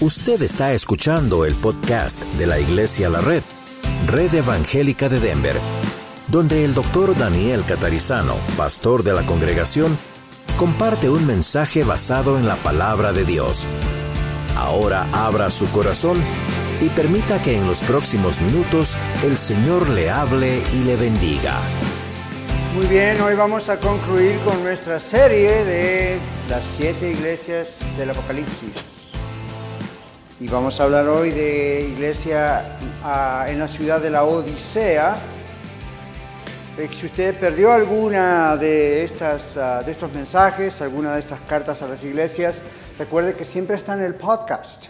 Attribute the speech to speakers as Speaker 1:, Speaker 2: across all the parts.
Speaker 1: Usted está escuchando el podcast de la Iglesia La Red, Red Evangélica de Denver, donde el doctor Daniel Catarizano, pastor de la congregación, comparte un mensaje basado en la palabra de Dios. Ahora abra su corazón y permita que en los próximos minutos el Señor le hable y le bendiga.
Speaker 2: Muy bien, hoy vamos a concluir con nuestra serie de las siete iglesias del Apocalipsis. Y vamos a hablar hoy de iglesia en la ciudad de la Odisea. Eh, Si usted perdió alguna de, estas, ah, de estos mensajes, alguna de estas cartas a las iglesias, recuerde que siempre está en el podcast.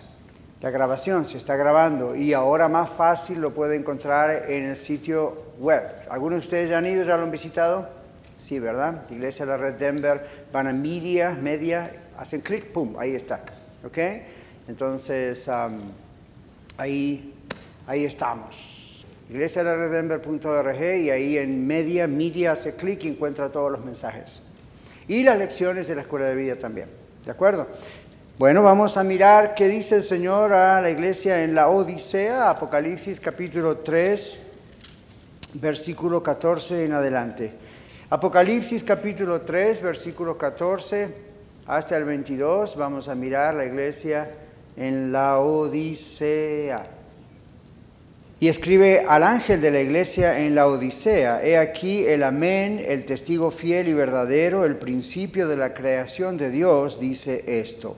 Speaker 2: La grabación se está grabando y ahora más fácil lo puede encontrar en el sitio web. ¿Algunos de ustedes ya han ido, ya lo han visitado? Sí, ¿verdad? Iglesia de la Red Denver, van a media, media, hacen clic, pum, ahí está. ¿Ok? Entonces, ahí, ahí estamos. Iglesia de la Red Denver.org y ahí en media, media, hace clic y encuentra todos los mensajes. Y las lecciones de la Escuela de Vida también. ¿De acuerdo? Bueno, vamos a mirar qué dice el Señor a la iglesia en la Odisea, Apocalipsis capítulo 3, versículo 14 en adelante. Apocalipsis capítulo 3, versículo 14 hasta el 22, vamos a mirar la iglesia en la Odisea. Y escribe al ángel de la iglesia en la Odisea, he aquí el amén, el testigo fiel y verdadero, el principio de la creación de Dios, dice esto.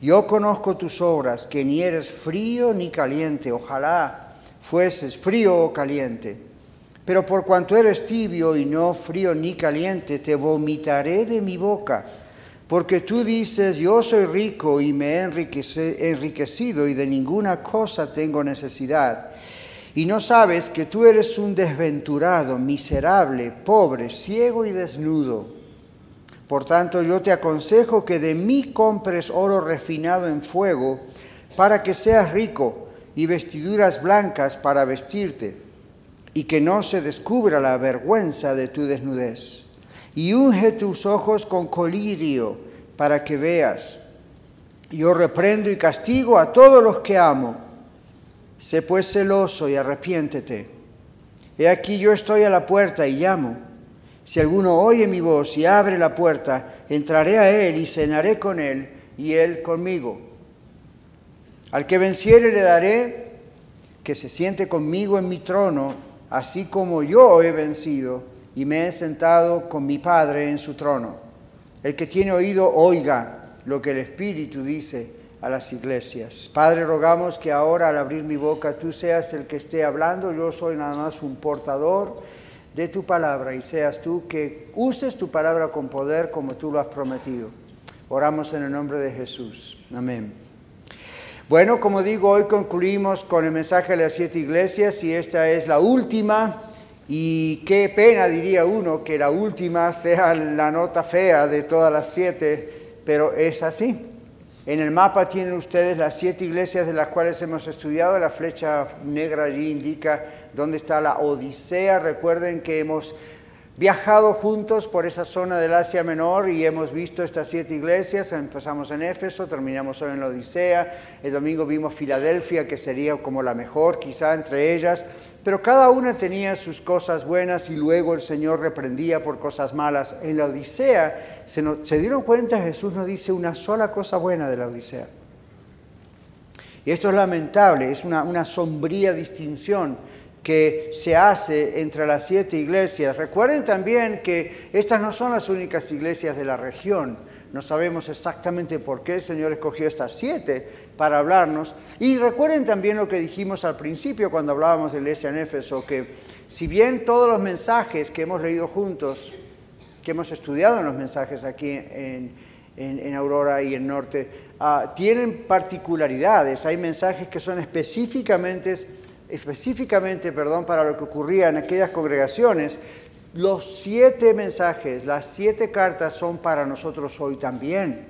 Speaker 2: Yo conozco tus obras, que ni eres frío ni caliente, ojalá fueses frío o caliente. Pero por cuanto eres tibio y no frío ni caliente, te vomitaré de mi boca. Porque tú dices, yo soy rico y me he enriquecido y de ninguna cosa tengo necesidad. Y no sabes que tú eres un desventurado, miserable, pobre, ciego y desnudo. Por tanto, yo te aconsejo que de mí compres oro refinado en fuego, para que seas rico, y vestiduras blancas para vestirte, y que no se descubra la vergüenza de tu desnudez. Y unge tus ojos con colirio, para que veas. Yo reprendo y castigo a todos los que amo. Sé pues celoso y arrepiéntete. He aquí yo estoy a la puerta y llamo. Si alguno oye mi voz y abre la puerta, entraré a él y cenaré con él y él conmigo. Al que venciere le daré que se siente conmigo en mi trono, así como yo he vencido y me he sentado con mi Padre en su trono. El que tiene oído, oiga lo que el Espíritu dice a las iglesias. Padre, rogamos que ahora al abrir mi boca tú seas el que esté hablando, yo soy nada más un portador de tu palabra y seas tú que uses tu palabra con poder como tú lo has prometido. Oramos en el nombre de Jesús. Amén. Bueno, como digo, hoy concluimos con el mensaje de las siete iglesias y esta es la última. Y qué pena, diría uno, que la última sea la nota fea de todas las siete, pero es así. En el mapa tienen ustedes las siete iglesias de las cuales hemos estudiado. La flecha negra allí indica dónde está la Odisea. Recuerden que hemos viajado juntos por esa zona del Asia Menor y hemos visto estas siete iglesias. Empezamos en Éfeso, terminamos hoy en la Odisea. El domingo vimos Filadelfia, que sería como la mejor quizá entre ellas. Pero cada una tenía sus cosas buenas y luego el Señor reprendía por cosas malas. En la Odisea, ¿se, no- ¿se dieron cuenta? Jesús no dice una sola cosa buena de la Odisea. Y esto es lamentable, es una, una sombría distinción que se hace entre las siete iglesias. Recuerden también que estas no son las únicas iglesias de la región. No sabemos exactamente por qué el Señor escogió estas siete para hablarnos. Y recuerden también lo que dijimos al principio cuando hablábamos de la en Éfeso, que si bien todos los mensajes que hemos leído juntos, que hemos estudiado en los mensajes aquí en, en- en Aurora y en Norte, ah, tienen particularidades. Hay mensajes que son específicamente, específicamente perdón, para lo que ocurría en aquellas congregaciones. Los siete mensajes, las siete cartas son para nosotros hoy también.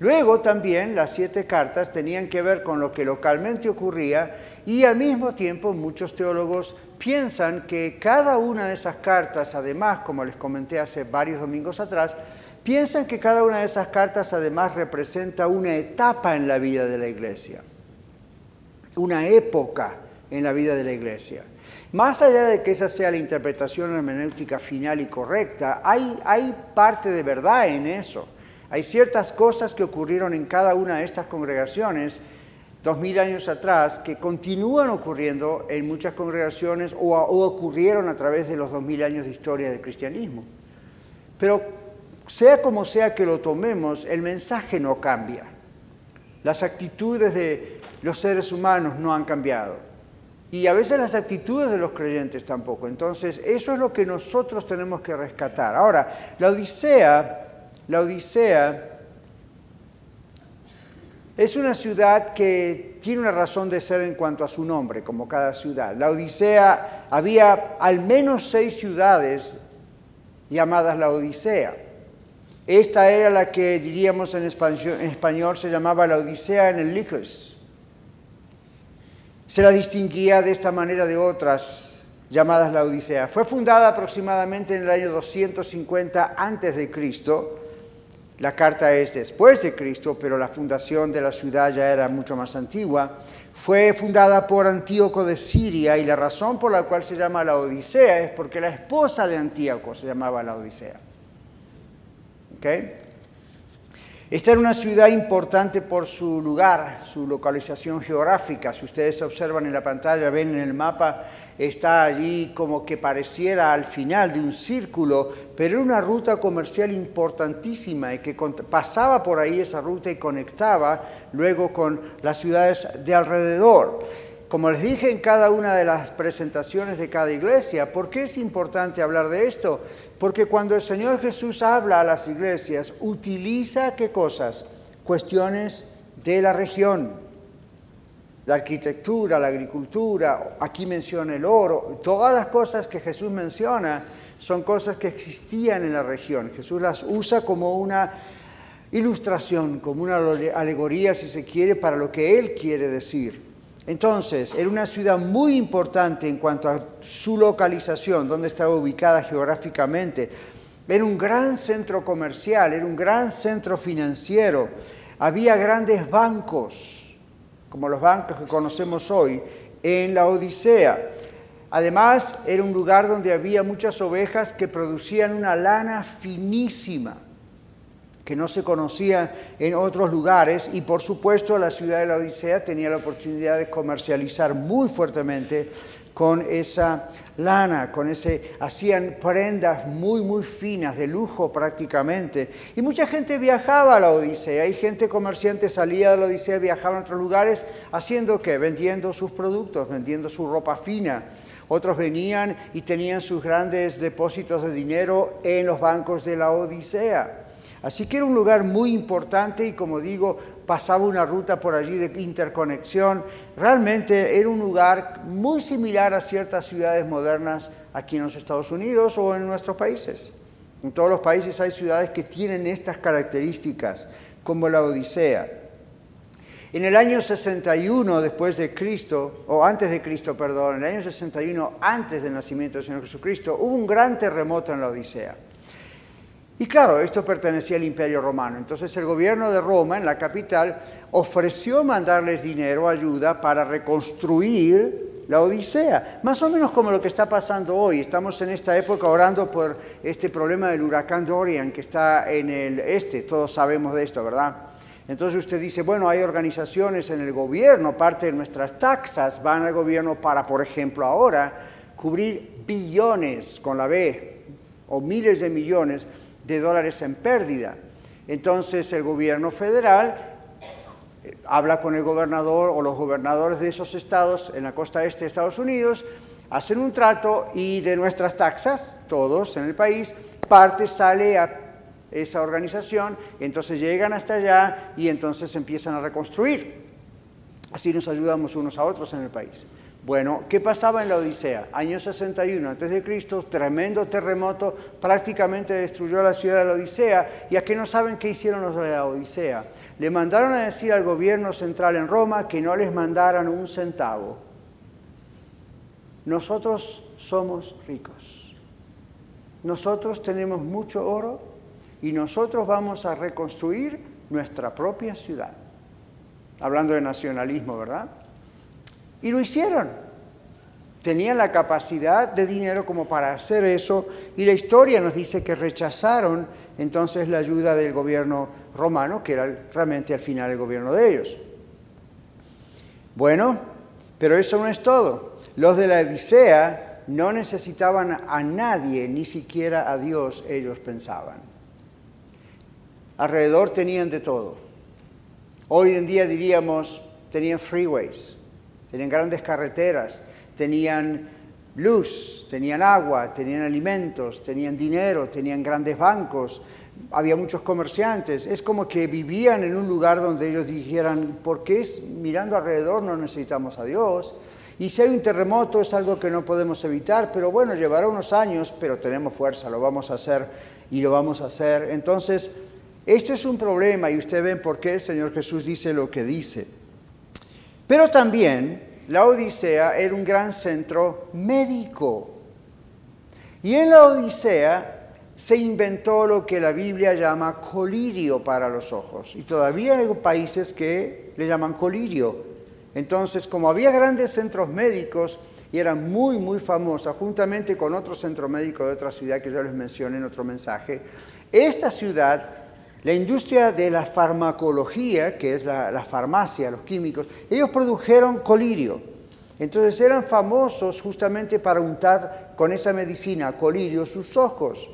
Speaker 2: Luego también las siete cartas tenían que ver con lo que localmente ocurría y al mismo tiempo muchos teólogos piensan que cada una de esas cartas, además, como les comenté hace varios domingos atrás, Piensan que cada una de esas cartas además representa una etapa en la vida de la iglesia, una época en la vida de la iglesia. Más allá de que esa sea la interpretación hermenéutica final y correcta, hay, parte de verdad en eso. Hay ciertas cosas que ocurrieron en cada una de estas congregaciones dos mil años atrás que continúan ocurriendo en muchas congregaciones o, ocurrieron a través de los dos mil años de historia del cristianismo. Pero sea como sea que lo tomemos, el mensaje no cambia. Las actitudes de los seres humanos no han cambiado. Y a veces las actitudes de los creyentes tampoco. Entonces, eso es lo que nosotros tenemos que rescatar. Ahora, la Odisea, la Odisea es una ciudad que tiene una razón de ser en cuanto a su nombre, como cada ciudad. La Odisea, había al menos seis ciudades llamadas la Odisea. Esta era la que diríamos en español, se llamaba la Odisea en el Licos. Se la distinguía de esta manera de otras llamadas la Odisea. Fue fundada aproximadamente en el año 250 antes de Cristo. La carta es después de Cristo, pero la fundación de la ciudad ya era mucho más antigua. Fue fundada por Antíoco de Siria y la razón por la cual se llama la Odisea es porque la esposa de Antíoco se llamaba la Odisea. Esta era una ciudad importante por su lugar, su localización geográfica. Si ustedes observan en la pantalla, ven en el mapa, está allí como que pareciera al final de un círculo, pero era una ruta comercial importantísima y que pasaba por ahí esa ruta y conectaba luego con las ciudades de alrededor. Como les dije en cada una de las presentaciones de cada iglesia, ¿por qué es importante hablar de esto? Porque cuando el Señor Jesús habla a las iglesias, utiliza qué cosas? Cuestiones de la región, la arquitectura, la agricultura, aquí menciona el oro, todas las cosas que Jesús menciona son cosas que existían en la región. Jesús las usa como una ilustración, como una alegoría, si se quiere, para lo que Él quiere decir. Entonces, era una ciudad muy importante en cuanto a su localización, donde estaba ubicada geográficamente. Era un gran centro comercial, era un gran centro financiero. Había grandes bancos, como los bancos que conocemos hoy, en la Odisea. Además, era un lugar donde había muchas ovejas que producían una lana finísima que no se conocía en otros lugares y por supuesto la ciudad de la Odisea tenía la oportunidad de comercializar muy fuertemente con esa lana, con ese hacían prendas muy muy finas de lujo prácticamente y mucha gente viajaba a la Odisea, y gente comerciante salía de la Odisea, viajaba a otros lugares haciendo qué, vendiendo sus productos, vendiendo su ropa fina. Otros venían y tenían sus grandes depósitos de dinero en los bancos de la Odisea. Así que era un lugar muy importante y como digo, pasaba una ruta por allí de interconexión. Realmente era un lugar muy similar a ciertas ciudades modernas aquí en los Estados Unidos o en nuestros países. En todos los países hay ciudades que tienen estas características, como la Odisea. En el año 61 después de Cristo, o antes de Cristo, perdón, en el año 61 antes del nacimiento del Señor Jesucristo, hubo un gran terremoto en la Odisea. Y claro, esto pertenecía al Imperio Romano. Entonces el gobierno de Roma, en la capital, ofreció mandarles dinero, ayuda, para reconstruir la Odisea. Más o menos como lo que está pasando hoy. Estamos en esta época orando por este problema del huracán Dorian que está en el este. Todos sabemos de esto, ¿verdad? Entonces usted dice, bueno, hay organizaciones en el gobierno, parte de nuestras taxas van al gobierno para, por ejemplo, ahora cubrir billones con la B o miles de millones de dólares en pérdida. Entonces el gobierno federal eh, habla con el gobernador o los gobernadores de esos estados en la costa este de Estados Unidos, hacen un trato y de nuestras taxas, todos en el país, parte sale a esa organización, entonces llegan hasta allá y entonces empiezan a reconstruir. Así nos ayudamos unos a otros en el país. Bueno, ¿qué pasaba en la Odisea? Año 61 a.C., tremendo terremoto, prácticamente destruyó la ciudad de la Odisea. ¿Y a qué no saben qué hicieron los de la Odisea? Le mandaron a decir al gobierno central en Roma que no les mandaran un centavo. Nosotros somos ricos. Nosotros tenemos mucho oro y nosotros vamos a reconstruir nuestra propia ciudad. Hablando de nacionalismo, ¿verdad? Y lo hicieron. Tenían la capacidad de dinero como para hacer eso y la historia nos dice que rechazaron entonces la ayuda del gobierno romano, que era realmente al final el gobierno de ellos. Bueno, pero eso no es todo. Los de la Odisea no necesitaban a nadie, ni siquiera a Dios, ellos pensaban. Alrededor tenían de todo. Hoy en día diríamos, tenían freeways, tenían grandes carreteras, tenían luz, tenían agua, tenían alimentos, tenían dinero, tenían grandes bancos, había muchos comerciantes. Es como que vivían en un lugar donde ellos dijeran, ¿por qué mirando alrededor no necesitamos a Dios? Y si hay un terremoto es algo que no podemos evitar, pero bueno, llevará unos años, pero tenemos fuerza, lo vamos a hacer y lo vamos a hacer. Entonces, esto es un problema y usted ven por qué el Señor Jesús dice lo que dice. Pero también la Odisea era un gran centro médico. Y en la Odisea se inventó lo que la Biblia llama colirio para los ojos. Y todavía hay países que le llaman colirio. Entonces, como había grandes centros médicos y era muy, muy famosa, juntamente con otro centro médico de otra ciudad que yo les mencioné en otro mensaje, esta ciudad, la industria de la farmacología, que es la, farmacia, los químicos, ellos produjeron colirio. Entonces eran famosos justamente para untar con esa medicina, colirio, sus ojos.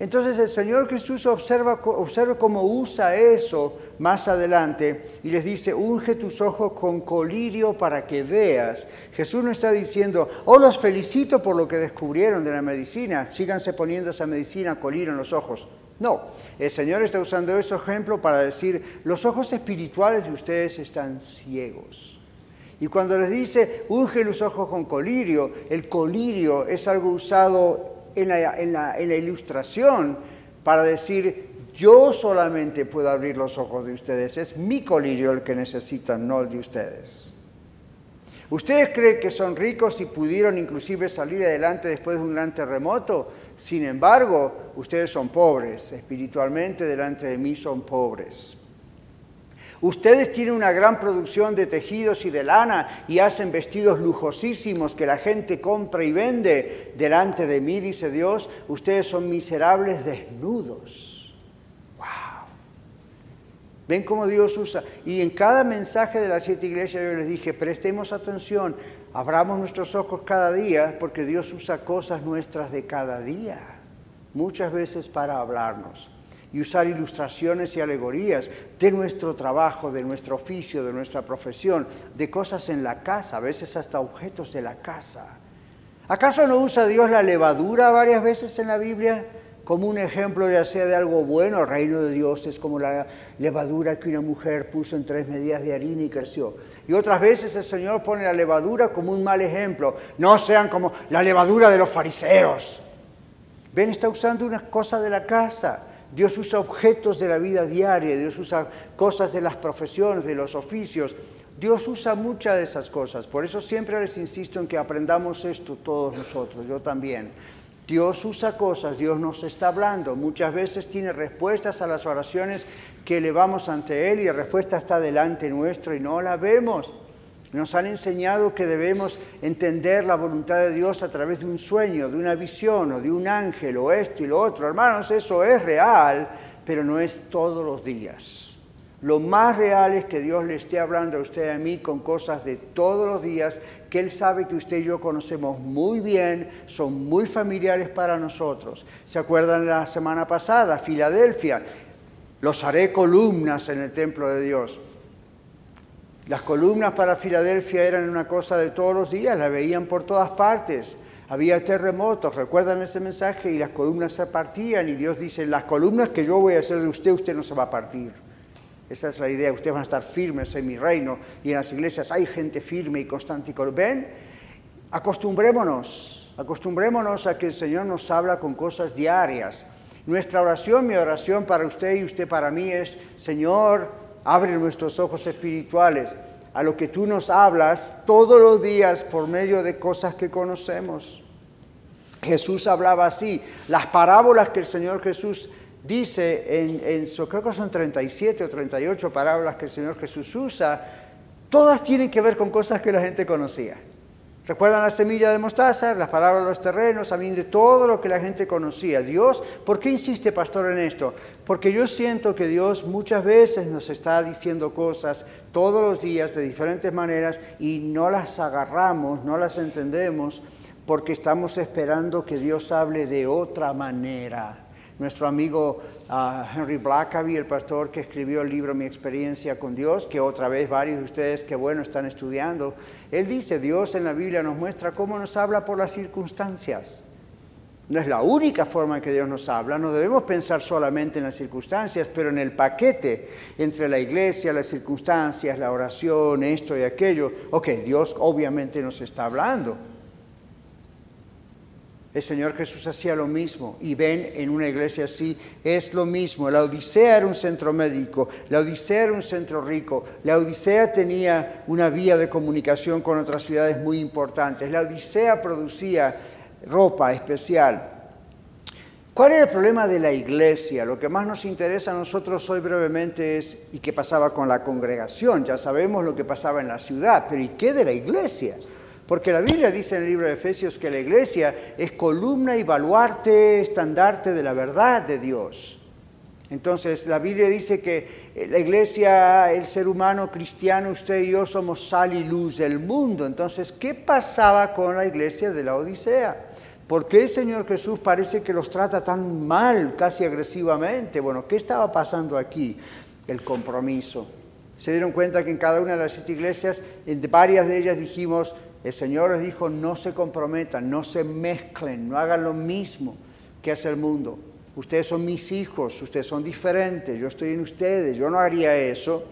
Speaker 2: Entonces el Señor Jesús observa, observa cómo usa eso más adelante y les dice, unge tus ojos con colirio para que veas. Jesús no está diciendo, oh, los felicito por lo que descubrieron de la medicina, síganse poniendo esa medicina, colirio en los ojos. No, el Señor está usando ese ejemplo para decir, los ojos espirituales de ustedes están ciegos. Y cuando les dice, unge los ojos con colirio, el colirio es algo usado en la, ilustración para decir, yo solamente puedo abrir los ojos de ustedes, es mi colirio el que necesitan, no el de ustedes. ¿Ustedes creen que son ricos y pudieron inclusive salir adelante después de un gran terremoto? Sin embargo, ustedes son pobres, espiritualmente delante de mí son pobres. Ustedes tienen una gran producción de tejidos y de lana y hacen vestidos lujosísimos que la gente compra y vende delante de mí, dice Dios. Ustedes son miserables desnudos. ¡Wow! ¿Ven cómo Dios usa? Y en cada mensaje de las siete iglesias yo les dije, prestemos atención, abramos nuestros ojos cada día porque Dios usa cosas nuestras de cada día, muchas veces para hablarnos y usar ilustraciones y alegorías de nuestro trabajo, de nuestro oficio, de nuestra profesión, de cosas en la casa, a veces hasta objetos de la casa. ¿Acaso no usa Dios la levadura varias veces en la Biblia? Como un ejemplo ya sea de algo bueno, el reino de Dios es como la levadura que una mujer puso en tres medidas de harina y creció. Y otras veces el Señor pone la levadura como un mal ejemplo. No sean como la levadura de los fariseos. Ven, está usando una cosa de la casa. Dios usa objetos de la vida diaria, Dios usa cosas de las profesiones, de los oficios. Dios usa muchas de esas cosas. Por eso siempre les insisto en que aprendamos esto todos nosotros, yo también. Dios usa cosas, Dios nos está hablando. Muchas veces tiene respuestas a las oraciones que elevamos ante Él y la respuesta está delante nuestro y no la vemos. Nos han enseñado que debemos entender la voluntad de Dios a través de un sueño, de una visión o de un ángel o esto y lo otro. Hermanos, eso es real, pero no es todos los días. Lo más real es que Dios le esté hablando a usted y a mí con cosas de todos los días que Él sabe que usted y yo conocemos muy bien, son muy familiares para nosotros. ¿Se acuerdan la semana pasada? Filadelfia, los haré columnas en el templo de Dios. Las columnas para Filadelfia eran una cosa de todos los días, la veían por todas partes. Había terremotos, recuerdan ese mensaje, y las columnas se partían y Dios dice, las columnas que yo voy a hacer de usted, usted no se va a partir. Esa es la idea, ustedes van a estar firmes en mi reino y en las iglesias hay gente firme y constante. ¿Ven? Acostumbrémonos, acostumbrémonos a que el Señor nos habla con cosas diarias. Nuestra oración, mi oración para usted y usted para mí es, Señor, Abre nuestros ojos espirituales a lo que tú nos hablas todos los días por medio de cosas que conocemos. Jesús hablaba así. Las parábolas que el Señor Jesús dice en, creo que son 37 o 38 parábolas que el Señor Jesús usa, todas tienen que ver con cosas que la gente conocía. ¿Recuerdan la semilla de mostaza, las palabras de los terrenos, a mí de todo lo que la gente conocía? Dios, ¿por qué insiste, pastor, en esto? Porque yo siento que Dios muchas veces nos está diciendo cosas todos los días de diferentes maneras y no las agarramos, no las entendemos, porque estamos esperando que Dios hable de otra manera. Nuestro amigo Henry Blackaby, el pastor que escribió el libro Mi experiencia con Dios, que otra vez varios de ustedes que bueno están estudiando, él dice, Dios en la Biblia nos muestra cómo nos habla por las circunstancias. No es la única forma en que Dios nos habla, no debemos pensar solamente en las circunstancias, pero en el paquete entre la iglesia, las circunstancias, la oración, esto y aquello. Ok, Dios obviamente nos está hablando. El Señor Jesús hacía lo mismo y ven en una iglesia así, es lo mismo. La Odisea era un centro médico, la Odisea era un centro rico, la Odisea tenía una vía de comunicación con otras ciudades muy importantes, la Odisea producía ropa especial. ¿Cuál era el problema de la iglesia? Lo que más nos interesa a nosotros hoy brevemente es ¿y qué pasaba con la congregación? Ya sabemos lo que pasaba en la ciudad, pero ¿y qué de la iglesia? Porque la Biblia dice en el libro de Efesios que la iglesia es columna y baluarte, estandarte de la verdad de Dios. Entonces la Biblia dice que la iglesia, el ser humano cristiano, usted y yo somos sal y luz del mundo. Entonces, ¿qué pasaba con la iglesia de la Odisea? ¿Por qué el Señor Jesús parece que los trata tan mal, casi agresivamente? Bueno, ¿qué estaba pasando aquí? El compromiso. Se dieron cuenta que en cada una de las siete iglesias, en varias de ellas dijimos, el Señor les dijo, no se comprometan, no se mezclen, no hagan lo mismo que hace el mundo. Ustedes son mis hijos, ustedes son diferentes, yo estoy en ustedes, yo no haría eso.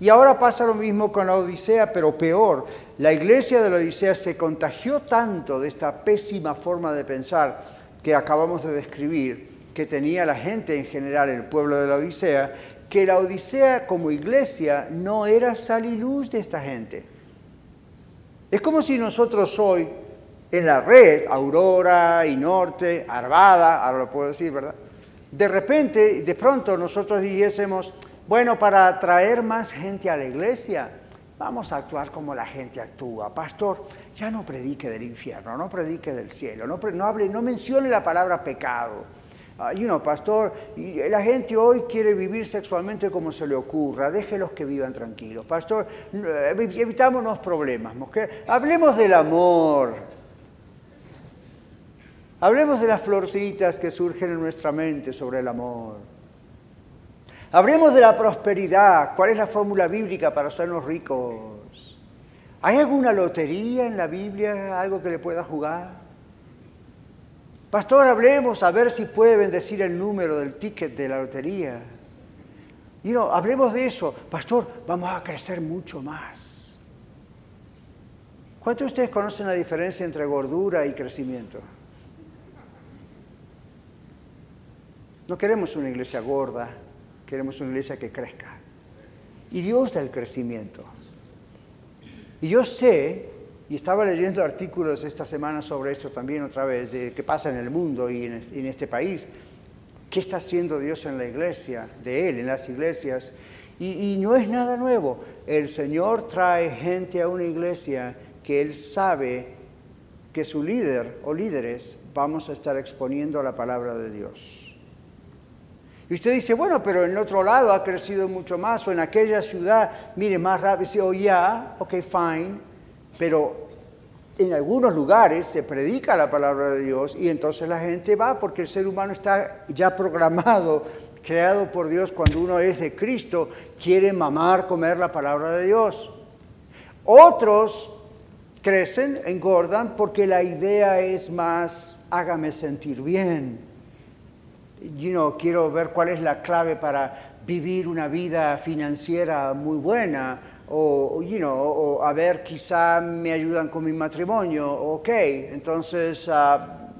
Speaker 2: Y ahora pasa lo mismo con la Odisea, pero peor. La iglesia de la Odisea se contagió tanto de esta pésima forma de pensar que acabamos de describir, que tenía la gente en general, el pueblo de la Odisea, que la Odisea como iglesia no era sal y luz de esta gente. Es como si nosotros hoy, en la red, Aurora y Norte, Arvada, ahora lo puedo decir, ¿verdad? De repente, de pronto nosotros dijésemos, bueno, para atraer más gente a la iglesia, vamos a actuar como la gente actúa. Pastor, ya no predique del infierno, no predique del cielo, no, no, hable, no mencione la palabra pecado. Uh, you pastor, la gente hoy quiere vivir sexualmente como se le ocurra, déjelos que vivan tranquilos. Pastor, eh, evitámonos problemas, hablemos del amor. Hablemos de las florcitas que surgen en nuestra mente sobre el amor. Hablemos de la prosperidad. ¿Cuál es la fórmula bíblica para hacernos ricos? ¿Hay alguna lotería en la Biblia, algo que le pueda jugar? Pastor, hablemos a ver si puede bendecir el número del ticket de la lotería. Y no, hablemos de eso. Pastor, vamos a crecer mucho más. ¿Cuántos de ustedes conocen la diferencia entre gordura y crecimiento? No queremos una iglesia gorda, queremos una iglesia que crezca. Y Dios da el crecimiento. Y yo sé y estaba leyendo artículos esta semana sobre esto también otra vez, de qué pasa en el mundo y en este país. ¿Qué está haciendo Dios en la iglesia, de Él, en las iglesias? Y, no es nada nuevo. El Señor trae gente a una iglesia que Él sabe que su líder o líderes vamos a estar exponiendo la palabra de Dios. Y usted dice, bueno, pero en otro lado ha crecido mucho más, o en aquella ciudad, mire, más rápido, dice, oh, ya, ok, fine pero en algunos lugares se predica la palabra de Dios y entonces la gente va porque el ser humano está ya programado, creado por Dios cuando uno es de Cristo, quiere mamar, comer la palabra de Dios. Otros crecen, engordan porque la idea es más, hágame sentir bien. You know, quiero ver cuál es la clave para vivir una vida financiera muy buena o, you know, o a ver, quizá me ayudan con mi matrimonio, ok, entonces ah,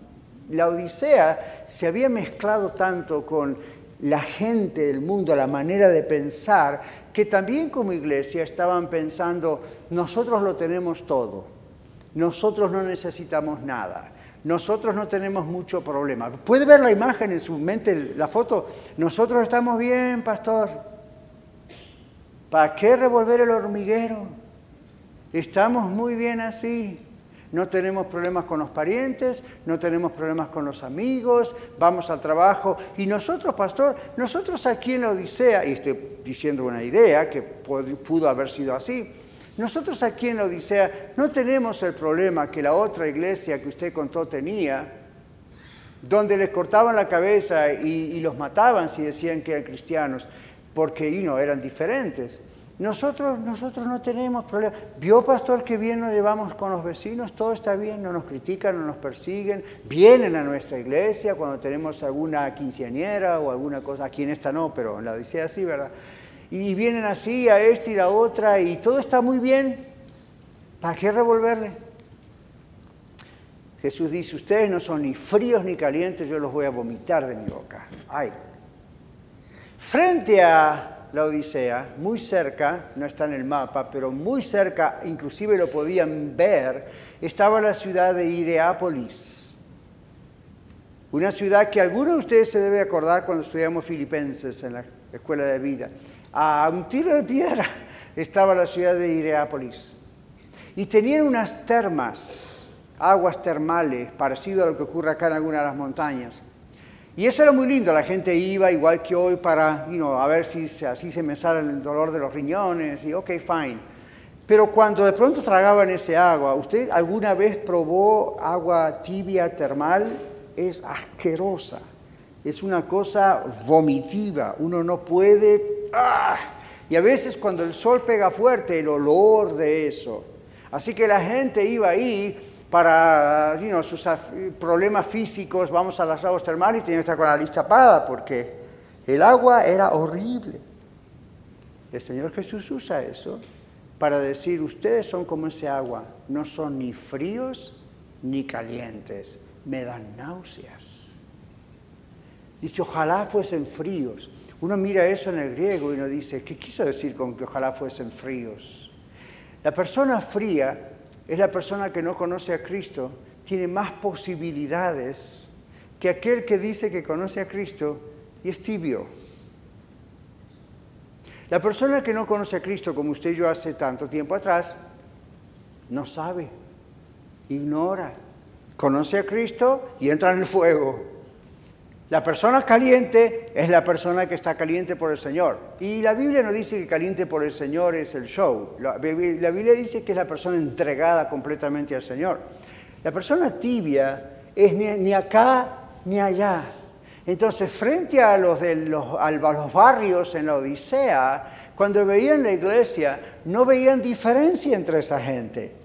Speaker 2: la Odisea se había mezclado tanto con la gente del mundo, la manera de pensar, que también como iglesia estaban pensando, nosotros lo tenemos todo, nosotros no necesitamos nada, nosotros no tenemos mucho problema. ¿Puede ver la imagen en su mente, la foto? Nosotros estamos bien, pastor. ¿Para qué revolver el hormiguero? Estamos muy bien así. No tenemos problemas con los parientes, no tenemos problemas con los amigos, vamos al trabajo. Y nosotros, pastor, nosotros aquí en Odisea, y estoy diciendo una idea que pudo haber sido así, nosotros aquí en Odisea no tenemos el problema que la otra iglesia que usted contó tenía, donde les cortaban la cabeza y, los mataban si decían que eran cristianos, porque no eran diferentes. Nosotros, nosotros no tenemos problema. ¿Vio, pastor, que bien nos llevamos con los vecinos? Todo está bien, no nos critican, no nos persiguen. Vienen a nuestra iglesia cuando tenemos alguna quinceañera o alguna cosa. Aquí en esta no, pero la Odisea sí, ¿verdad? Y vienen así a esta y la otra y todo está muy bien. ¿Para qué revolverle? Jesús dice, ustedes no son ni fríos ni calientes, yo los voy a vomitar de mi boca. Ay. Frente a la Odisea, muy cerca, no está en el mapa, pero muy cerca, inclusive lo podían ver, estaba la ciudad de Ireápolis. Una ciudad que algunos de ustedes se debe acordar cuando estudiamos Filipenses en la escuela de vida. A un tiro de piedra estaba la ciudad de Ireápolis. Y tenían unas termas, aguas termales, parecido a lo que ocurre acá en algunas de las montañas. Y eso era muy lindo, la gente iba igual que hoy para, a ver si así se me sale el dolor de los riñones y ok, fine. Pero cuando de pronto tragaban ese agua, ¿usted alguna vez probó agua tibia termal? Es asquerosa, es una cosa vomitiva, uno no puede... ¡ah! Y a veces cuando el sol pega fuerte, el olor de eso. Así que la gente iba ahí para sus problemas físicos, vamos a las aguas termales y tienen que estar con la lista tapada porque el agua era horrible. El Señor Jesús usa eso para decir, ustedes son como ese agua, no son ni fríos ni calientes, me dan náuseas. Dice, ojalá fuesen fríos. Uno mira eso en el griego y uno dice, ¿qué quiso decir con que ojalá fuesen fríos? La persona fría es la persona que no conoce a Cristo, tiene más posibilidades que aquel que dice que conoce a Cristo y es tibio. La persona que no conoce a Cristo, como usted y yo hace tanto tiempo atrás, no sabe, ignora, conoce a Cristo y entra en el fuego. La persona caliente es la persona que está caliente por el Señor. Y la Biblia no dice que caliente por el Señor es el show. La, Biblia dice que es la persona entregada completamente al Señor. La persona tibia es ni, acá ni allá. Entonces, frente a los, de a los barrios en la Odisea, cuando veían la iglesia, no veían diferencia entre esa gente.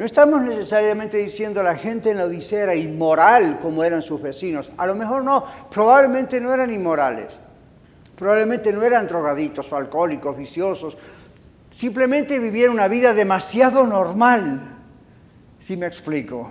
Speaker 2: No estamos necesariamente diciendo la gente en la Odisea era inmoral como eran sus vecinos. A lo mejor no, probablemente no eran inmorales. Probablemente no eran drogaditos o alcohólicos, viciosos. Simplemente vivieron una vida demasiado normal, si me explico.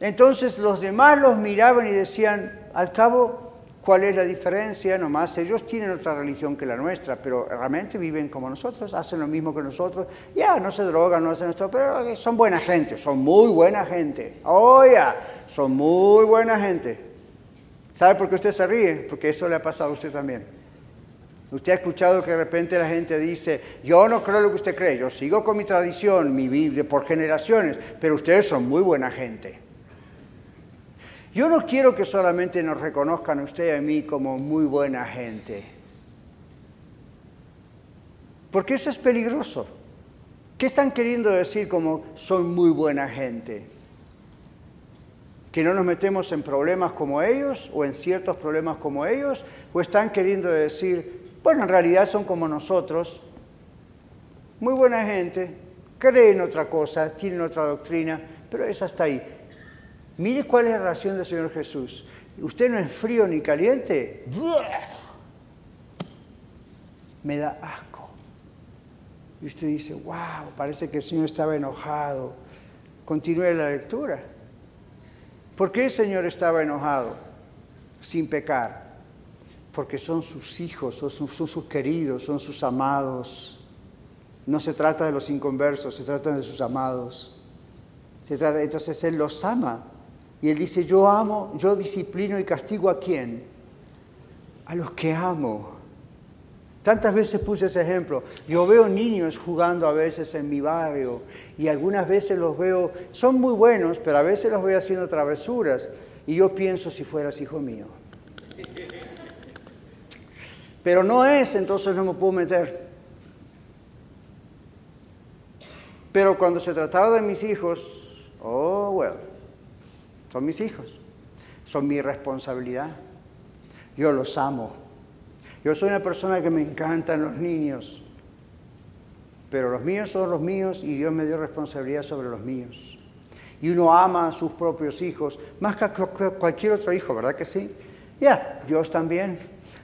Speaker 2: Entonces los demás los miraban y decían, al cabo, ¿Cuál es la diferencia? Nomás ellos tienen otra religión que la nuestra, pero realmente viven como nosotros, hacen lo mismo que nosotros. Ya, no se drogan, no hacen esto, pero son buena gente, son muy buena gente. Oh, ya, son muy buena gente. ¿Sabe por qué usted se ríe? Porque eso le ha pasado a usted también. Usted ha escuchado que de repente la gente dice, yo no creo lo que usted cree, yo sigo con mi tradición, mi Biblia por generaciones, pero ustedes son muy buena gente. Yo no quiero que solamente nos reconozcan a usted y a mí como muy buena gente, porque eso es peligroso. ¿Qué están queriendo decir como soy muy buena gente? ¿Que no nos metemos en problemas como ellos o en ciertos problemas como ellos? ¿O están queriendo decir, bueno, en realidad son como nosotros, muy buena gente, creen otra cosa, tienen otra doctrina, pero es hasta ahí. Mire cuál es la relación del Señor Jesús. Usted no es frío ni caliente. Me da asco. Y usted dice, wow, parece que el Señor estaba enojado. Continúe la lectura. ¿Por qué el Señor estaba enojado sin pecar? Porque son sus hijos, son sus, queridos, son sus amados. No se trata de los inconversos, se trata de sus amados. Entonces Él los ama Y él dice, yo amo, yo disciplino y castigo a quién? A los que amo. Tantas veces puse ese ejemplo. Yo veo niños jugando a veces en mi barrio y algunas veces los veo, son muy buenos, pero a veces los veo haciendo travesuras y yo pienso si fueras hijo mío. Pero no es, entonces no me puedo meter. Pero cuando se trataba de mis hijos, oh, well, son mis hijos, son mi responsabilidad. Yo los amo. Yo soy una persona que me encantan los niños, pero los míos son los míos y Dios me dio responsabilidad sobre los míos. Y uno ama a sus propios hijos más que a cualquier otro hijo, ¿verdad que sí? Ya, Dios también.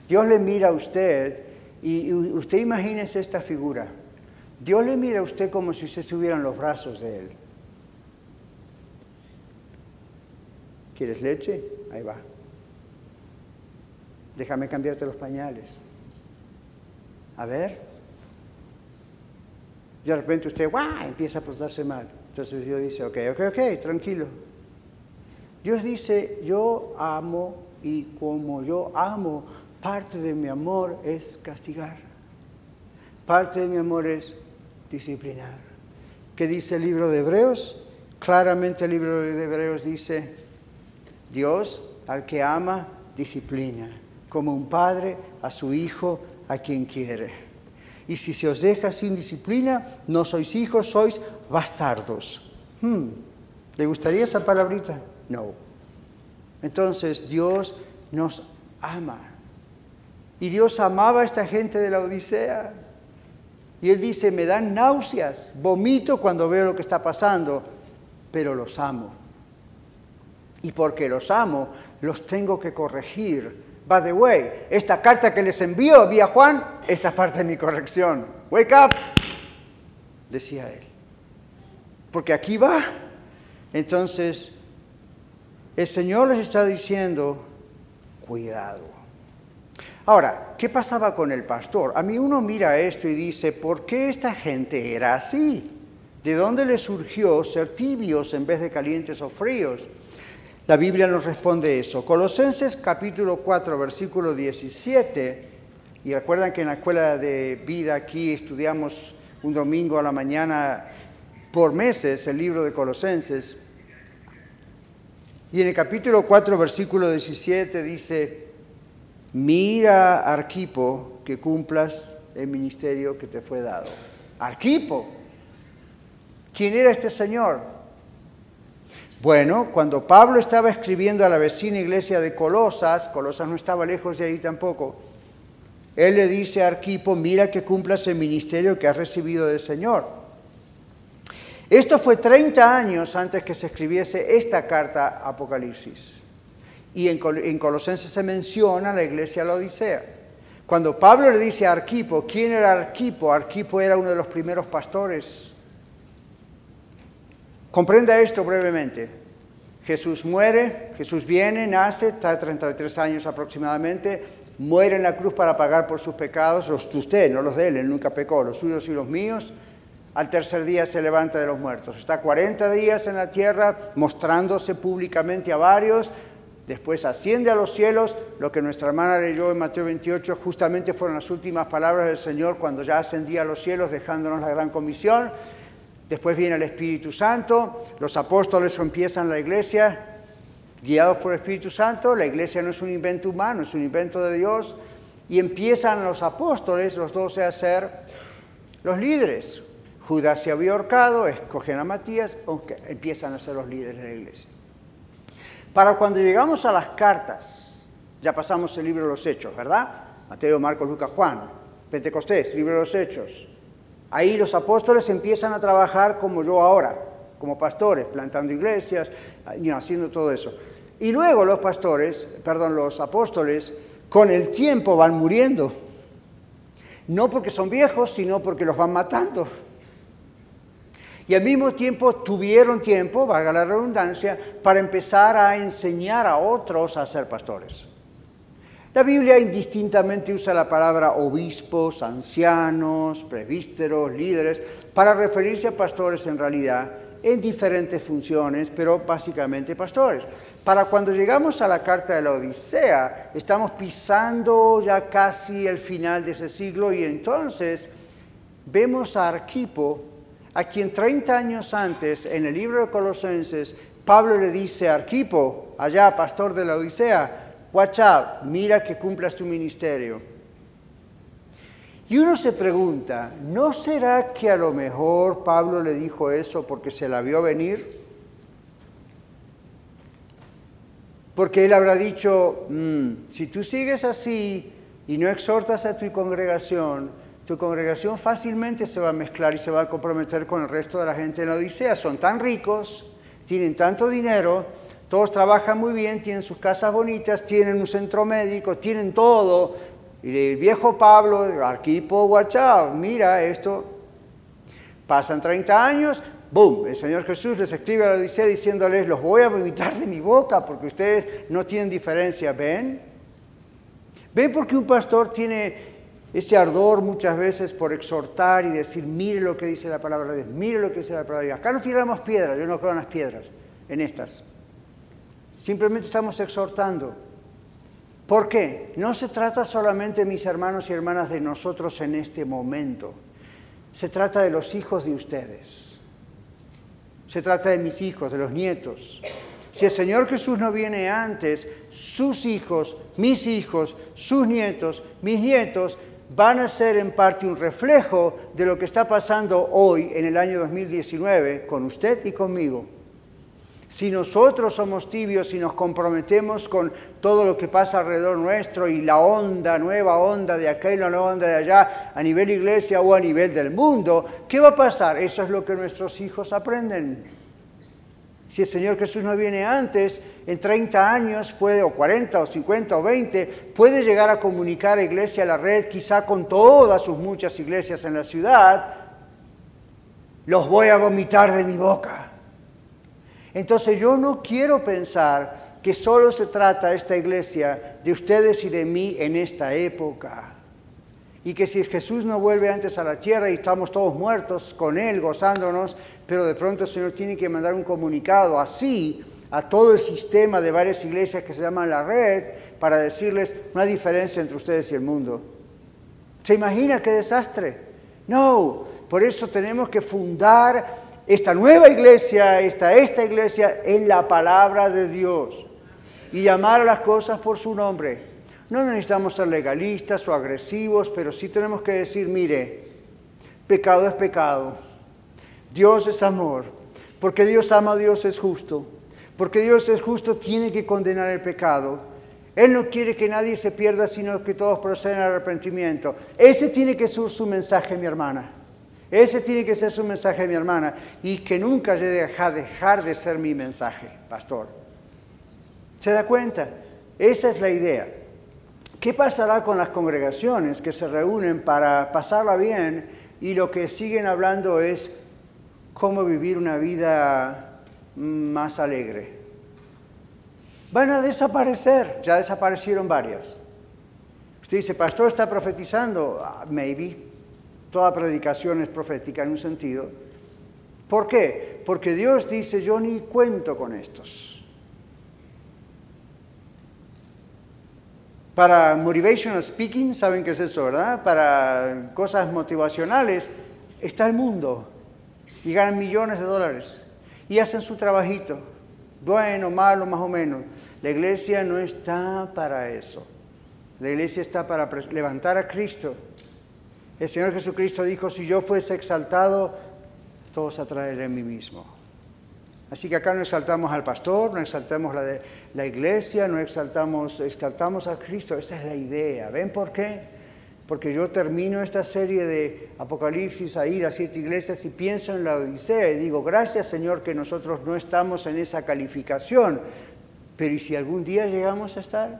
Speaker 2: Dios le mira a usted y usted imagínese esta figura. Dios le mira a usted como si usted estuviera en los brazos de Él. ¿Quieres leche? Ahí va déjame cambiarte los pañales. A ver. De repente usted, ¡guau! empieza a portarse mal. Entonces Dios dice, ok, ok, ok, tranquilo. Dios dice, yo amo y como yo amo, parte de mi amor es castigar. Parte de mi amor es disciplinar. ¿Qué dice el libro de Hebreos? Claramente el libro de Hebreos dice, Dios al que ama, disciplina como un padre a su hijo a quien quiere. Y si se os deja sin disciplina, no sois hijos, sois bastardos. Hmm, ¿Le gustaría esa palabrita? No. Entonces Dios nos ama. Y Dios amaba a esta gente de la Odisea. Y Él dice, me dan náuseas, vomito cuando veo lo que está pasando, pero los amo. Y porque los amo, los tengo que corregir By the way, esta carta que les envío vía Juan, esta parte de mi corrección. Wake up, decía él. Porque aquí va. Entonces, el Señor les está diciendo, cuidado. Ahora, ¿qué pasaba con el pastor? A mí uno mira esto y dice, ¿por qué esta gente era así? ¿De dónde le surgió ser tibios en vez de calientes o fríos? La Biblia nos responde eso. Colosenses capítulo 4, versículo 17. Y recuerdan que en la escuela de vida aquí estudiamos un domingo a la mañana por meses el libro de Colosenses. Y en el capítulo 4, versículo 17 dice, mira Arquipo que cumplas el ministerio que te fue dado. Arquipo. ¿Quién era este señor? Bueno, cuando Pablo estaba escribiendo a la vecina iglesia de Colosas, Colosas no estaba lejos de ahí tampoco, él le dice a Arquipo, mira que cumplas el ministerio que has recibido del Señor. Esto fue 30 años antes que se escribiese esta carta Apocalipsis. Y en, en Colosenses se menciona la iglesia de la Odisea. Cuando Pablo le dice a Arquipo, ¿quién era Arquipo? Arquipo era uno de los primeros pastores Comprenda esto brevemente. Jesús muere, Jesús viene, nace, está 33 años aproximadamente, muere en la cruz para pagar por sus pecados, los de usted, no los de él, él nunca pecó, los suyos y los míos. Al tercer día se levanta de los muertos. Está 40 días en la tierra mostrándose públicamente a varios, después asciende a los cielos, lo que nuestra hermana leyó en Mateo 28 justamente fueron las últimas palabras del Señor cuando ya ascendía a los cielos dejándonos la gran comisión. Después viene el Espíritu Santo, los apóstoles empiezan la iglesia, guiados por el Espíritu Santo, la iglesia no es un invento humano, es un invento de Dios, y empiezan los apóstoles, los doce, a ser los líderes. Judas se había ahorcado, escogen a Matías, empiezan a ser los líderes de la iglesia. Para cuando llegamos a las cartas, ya pasamos el libro de los Hechos, ¿verdad? Mateo, Marcos, Lucas, Juan, Pentecostés, libro de los Hechos. Ahí los apóstoles empiezan a trabajar como yo ahora, como pastores, plantando iglesias, haciendo todo eso. Y luego los pastores, perdón, los apóstoles, con el tiempo van muriendo. No porque son viejos, sino porque los van matando. Y al mismo tiempo tuvieron tiempo, valga la redundancia, para empezar a enseñar a otros a ser pastores. La Biblia indistintamente usa la palabra obispos, ancianos, presbíteros, líderes, para referirse a pastores en realidad, en diferentes funciones, pero básicamente pastores. Para cuando llegamos a la carta de la Odisea, estamos pisando ya casi el final de ese siglo y entonces vemos a Arquipo, a quien 30 años antes, en el libro de Colosenses, Pablo le dice a Arquipo, allá pastor de la Odisea, out, mira que cumplas tu ministerio. Y uno se pregunta, ¿no será que a lo mejor Pablo le dijo eso porque se la vio venir? Porque él habrá dicho, mm, si tú sigues así y no exhortas a tu congregación, tu congregación fácilmente se va a mezclar y se va a comprometer con el resto de la gente en la Odisea. Son tan ricos, tienen tanto dinero, todos trabajan muy bien, tienen sus casas bonitas, tienen un centro médico, tienen todo, y el viejo Pablo, Arquipo Guachao, mira esto. Pasan 30 años, ¡boom! El Señor Jesús les escribe a la Odisea diciéndoles, los voy a vomitar de mi boca porque ustedes no tienen diferencia, ¿ven? ¿Ven por qué un pastor tiene ese ardor muchas veces por exhortar y decir, mire lo que dice la palabra de Dios, mire lo que dice la palabra de Dios. Acá no tiramos piedras, yo no creo en las piedras, en estas. Simplemente estamos exhortando. ¿Por qué? No se trata solamente, mis hermanos y hermanas, de nosotros en este momento. Se trata de los hijos de ustedes. Se trata de mis hijos, de los nietos. Si el Señor Jesús no viene antes, sus hijos, mis hijos, sus nietos, mis nietos, van a ser en parte un reflejo de lo que está pasando hoy en el año 2019 con usted y conmigo. Si nosotros somos tibios y nos comprometemos con todo lo que pasa alrededor nuestro y la onda, nueva onda de acá y la nueva onda de allá, a nivel iglesia o a nivel del mundo, ¿qué va a pasar? Eso es lo que nuestros hijos aprenden. Si el Señor Jesús no viene antes, en 30 años puede, o 40 o 50 o 20, puede llegar a comunicar a Iglesia a la red, quizá con todas sus muchas iglesias en la ciudad, los voy a vomitar de mi boca. Entonces yo no quiero pensar que solo se trata esta iglesia de ustedes y de mí en esta época. Y que si Jesús no vuelve antes a la tierra y estamos todos muertos con Él, gozándonos, pero de pronto el Señor tiene que mandar un comunicado así a todo el sistema de varias iglesias que se llaman la red para decirles una diferencia entre ustedes y el mundo. ¿Se imagina qué desastre? No, por eso tenemos que fundar esta nueva iglesia, esta, esta iglesia, en la palabra de Dios y llamar a las cosas por su nombre. No necesitamos ser legalistas o agresivos, pero sí tenemos que decir, mire, pecado es pecado, Dios es amor, porque Dios ama, Dios es justo, porque Dios es justo, tiene que condenar el pecado. Él no quiere que nadie se pierda, sino que todos procedan al arrepentimiento. Ese tiene que ser su mensaje, mi hermana. Ese tiene que ser su mensaje, mi hermana, y que nunca llegue a dejar de ser mi mensaje, pastor. ¿Se da cuenta? Esa es la idea. ¿Qué pasará con las congregaciones que se reúnen para pasarla bien y lo que siguen hablando es cómo vivir una vida más alegre? Van a desaparecer, ya desaparecieron varias. Usted dice, pastor está profetizando, ah, maybe, Toda predicación es profética en un sentido. ¿Por qué? Porque Dios dice, yo ni cuento con estos. Para motivational speaking, ¿saben qué es eso, verdad? Para cosas motivacionales, está el mundo y ganan millones de dólares y hacen su trabajito, bueno, malo, más o menos. La iglesia no está para eso. La iglesia está para levantar a Cristo el Señor Jesucristo dijo, si yo fuese exaltado, todos atraeré a mí mismo. Así que acá no exaltamos al pastor, no exaltamos la, la iglesia, no exaltamos, exaltamos a Cristo. Esa es la idea. ¿Ven por qué? Porque yo termino esta serie de Apocalipsis ahí, las siete iglesias, y pienso en la Odisea y digo, gracias Señor que nosotros no estamos en esa calificación. Pero ¿y si algún día llegamos a estar?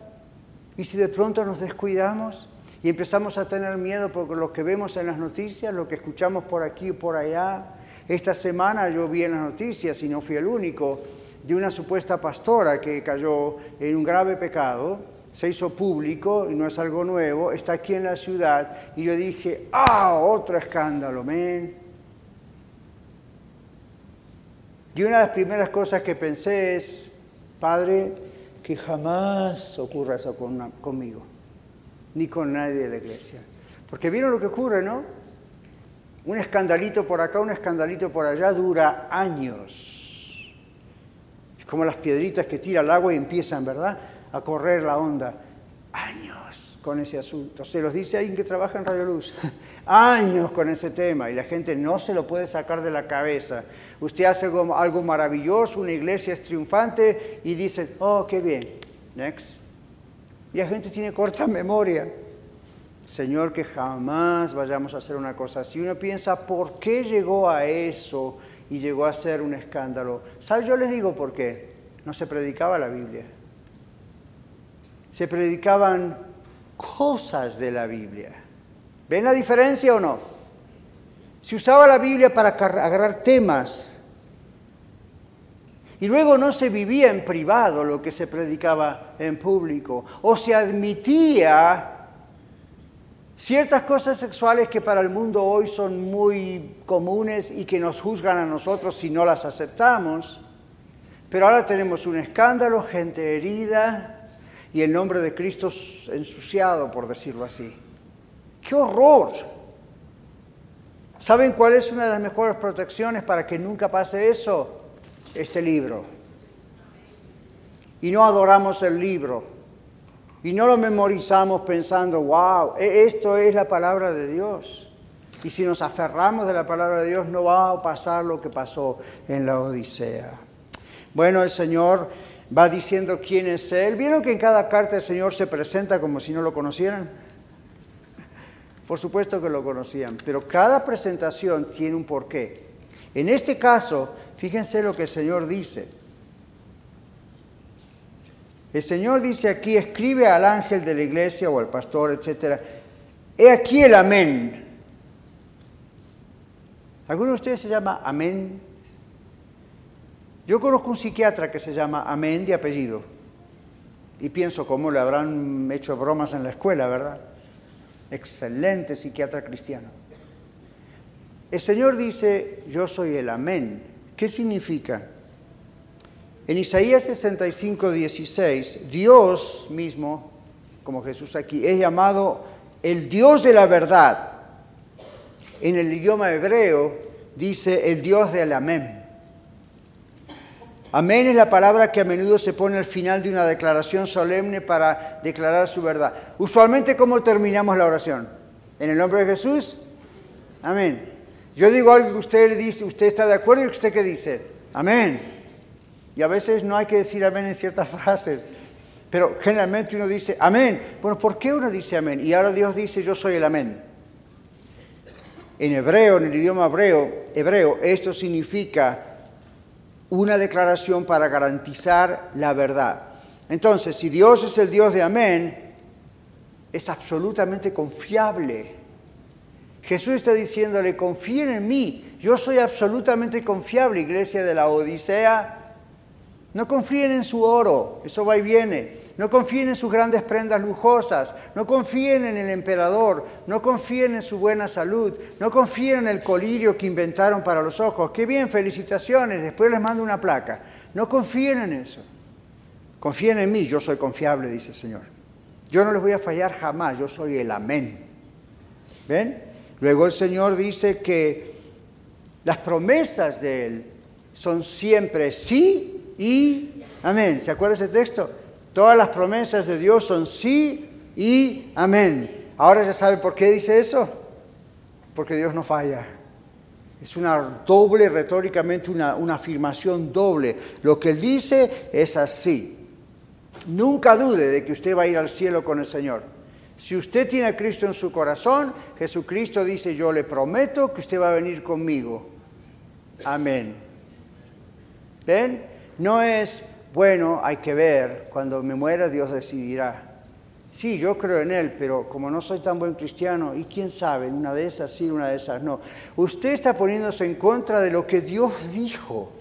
Speaker 2: ¿Y si de pronto nos descuidamos? Y empezamos a tener miedo por lo que vemos en las noticias, lo que escuchamos por aquí y por allá. Esta semana yo vi en las noticias, y no fui el único, de una supuesta pastora que cayó en un grave pecado, se hizo público y no es algo nuevo, está aquí en la ciudad y yo dije, ah, otro escándalo, men. Y una de las primeras cosas que pensé es, Padre, que jamás ocurra eso conmigo, ni con nadie de la iglesia. Porque vieron lo que ocurre, ¿no? Un escandalito por acá, un escandalito por allá dura años. Es como las piedritas que tira el agua y empiezan, ¿verdad? A correr la onda. Años con ese asunto. Se los dice alguien que trabaja en Radio Luz. Años con ese tema y la gente no se lo puede sacar de la cabeza. Usted hace algo, maravilloso, una iglesia es triunfante y dice, oh, qué bien, next. Y la gente tiene corta memoria. Señor, que jamás vayamos a hacer una cosa así. Uno piensa, ¿por qué llegó a eso y llegó a ser un escándalo? ¿Sabe? Yo les digo por qué. No se predicaba la Biblia. Se predicaban cosas de la Biblia. ¿Ven la diferencia o no? Se usaba la Biblia para agarrar temas y luego no se vivía en privado lo que se predicaba en público o se admitía Ciertas cosas sexuales que para el mundo hoy son muy comunes y que nos juzgan a nosotros si no las aceptamos, pero ahora tenemos un escándalo, gente herida y el nombre de Cristo ensuciado, por decirlo así. ¡Qué horror! ¿Saben cuál es una de las mejores protecciones para que nunca pase eso? Este libro. Y no adoramos el libro, y no lo memorizamos pensando, wow, e-, esto es la palabra de Dios. Y si nos aferramos de la palabra de Dios, no va a pasar lo que pasó en la Odisea. Bueno, el Señor va diciendo quién es Él. ¿Vieron que en cada carta el Señor se presenta como si no lo conocieran? Por supuesto que lo conocían, pero cada presentación tiene un porqué. En este caso, fíjense lo que el Señor dice. El Señor dice aquí, escribe al ángel de la iglesia o al pastor, etc. He aquí el amén. ¿Alguno de ustedes se llama amén? Yo conozco un psiquiatra que se llama amén de apellido. Y pienso cómo le habrán hecho bromas en la escuela, ¿verdad? Excelente psiquiatra cristiano. El Señor dice, yo soy el amén. ¿Qué significa? En Isaías 65, 16, Dios mismo, como Jesús aquí, es llamado el Dios de la verdad. En el idioma hebreo dice el Dios del amén. Amén es la palabra que a menudo se pone al final de una declaración solemne para declarar su verdad. Usualmente, ¿cómo terminamos la oración? ¿En el nombre de Jesús? Amén. Yo digo algo que usted dice, ¿usted está de acuerdo y usted qué dice? Amén. Y a veces no hay que decir amén en ciertas frases. Pero generalmente uno dice amén. Bueno, ¿por qué uno dice amén? Y ahora Dios dice yo soy el amén. En hebreo, en el idioma hebreo, hebreo, esto significa una declaración para garantizar la verdad. Entonces, si Dios es el Dios de amén, es absolutamente confiable. Jesús está diciéndole, confíen en mí, yo soy absolutamente confiable, iglesia de la Odisea, no confíen en su oro, eso va y viene. No confíen en sus grandes prendas lujosas. No confíen en el emperador. No confíen en su buena salud. No confíen en el colirio que inventaron para los ojos. Qué bien, felicitaciones. Después les mando una placa. No confíen en eso. Confíen en mí, yo soy confiable, dice el Señor. Yo no les voy a fallar jamás, yo soy el amén. ¿Ven? Luego el Señor dice que las promesas de Él son siempre sí y amén. ¿Se acuerda ese texto? Todas las promesas de Dios son sí y amén. Ahora ya sabe por qué dice eso. Porque Dios no falla. Es una doble, retóricamente una, una afirmación doble. Lo que Él dice es así. Nunca dude de que usted va a ir al cielo con el Señor. Si usted tiene a Cristo en su corazón, Jesucristo dice, yo le prometo que usted va a venir conmigo. Amén. ¿Ven? No es, bueno, hay que ver, cuando me muera Dios decidirá. Sí, yo creo en Él, pero como no soy tan buen cristiano, y quién sabe, una de esas sí, una de esas no. Usted está poniéndose en contra de lo que Dios dijo.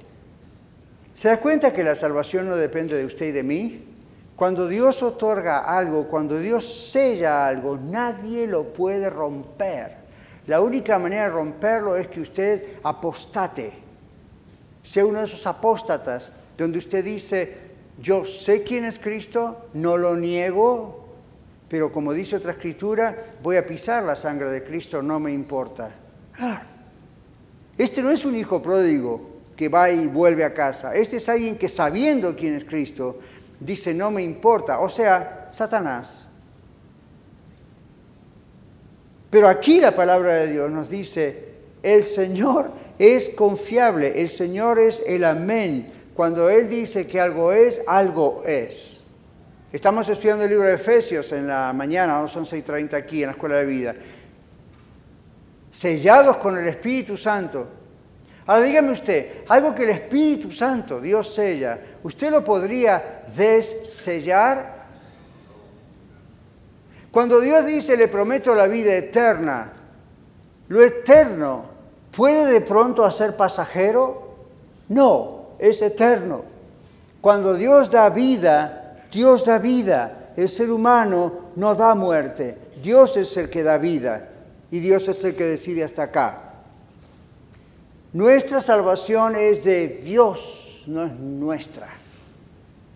Speaker 2: ¿Se da cuenta que la salvación no depende de usted y de mí? Cuando Dios otorga algo, cuando Dios sella algo, nadie lo puede romper. La única manera de romperlo es que usted apostate sea uno de esos apóstatas donde usted dice, yo sé quién es Cristo, no lo niego, pero como dice otra escritura, voy a pisar la sangre de Cristo, no me importa. Ah, este no es un hijo pródigo que va y vuelve a casa. Este es alguien que sabiendo quién es Cristo, dice, no me importa. O sea, Satanás. Pero aquí la palabra de Dios nos dice, el Señor es confiable, el Señor es el amén. Cuando Él dice que algo es, algo es. Estamos estudiando el libro de Efesios en la mañana, a las 11.30 aquí en la Escuela de Vida. Sellados con el Espíritu Santo. Ahora dígame usted, algo que el Espíritu Santo, Dios sella, ¿usted lo podría desellar? Cuando Dios dice, le prometo la vida eterna, lo eterno, ¿puede de pronto hacer pasajero? No, es eterno. Cuando Dios da vida, Dios da vida. El ser humano no da muerte. Dios es el que da vida y Dios es el que decide hasta acá. Nuestra salvación es de Dios, no es nuestra.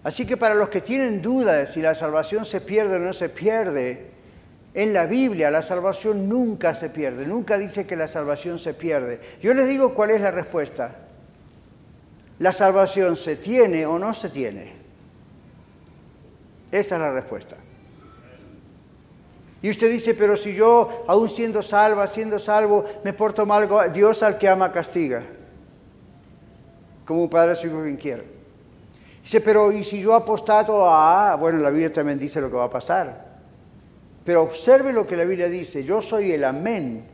Speaker 2: Así que para los que tienen dudas de si la salvación se pierde o no se pierde, en la Biblia la salvación nunca se pierde, nunca dice que la salvación se pierde. Yo les digo cuál es la respuesta. La salvación se tiene o no se tiene. Esa es la respuesta. Y usted dice, pero si yo, aún siendo salva, siendo salvo, me porto mal, Dios al que ama castiga. Como un padre a su hijo quien quiera. Dice, pero ¿y si yo apostato? Ah, bueno, la Biblia también dice lo que va a pasar. Pero observe lo que la Biblia dice, yo soy el amén.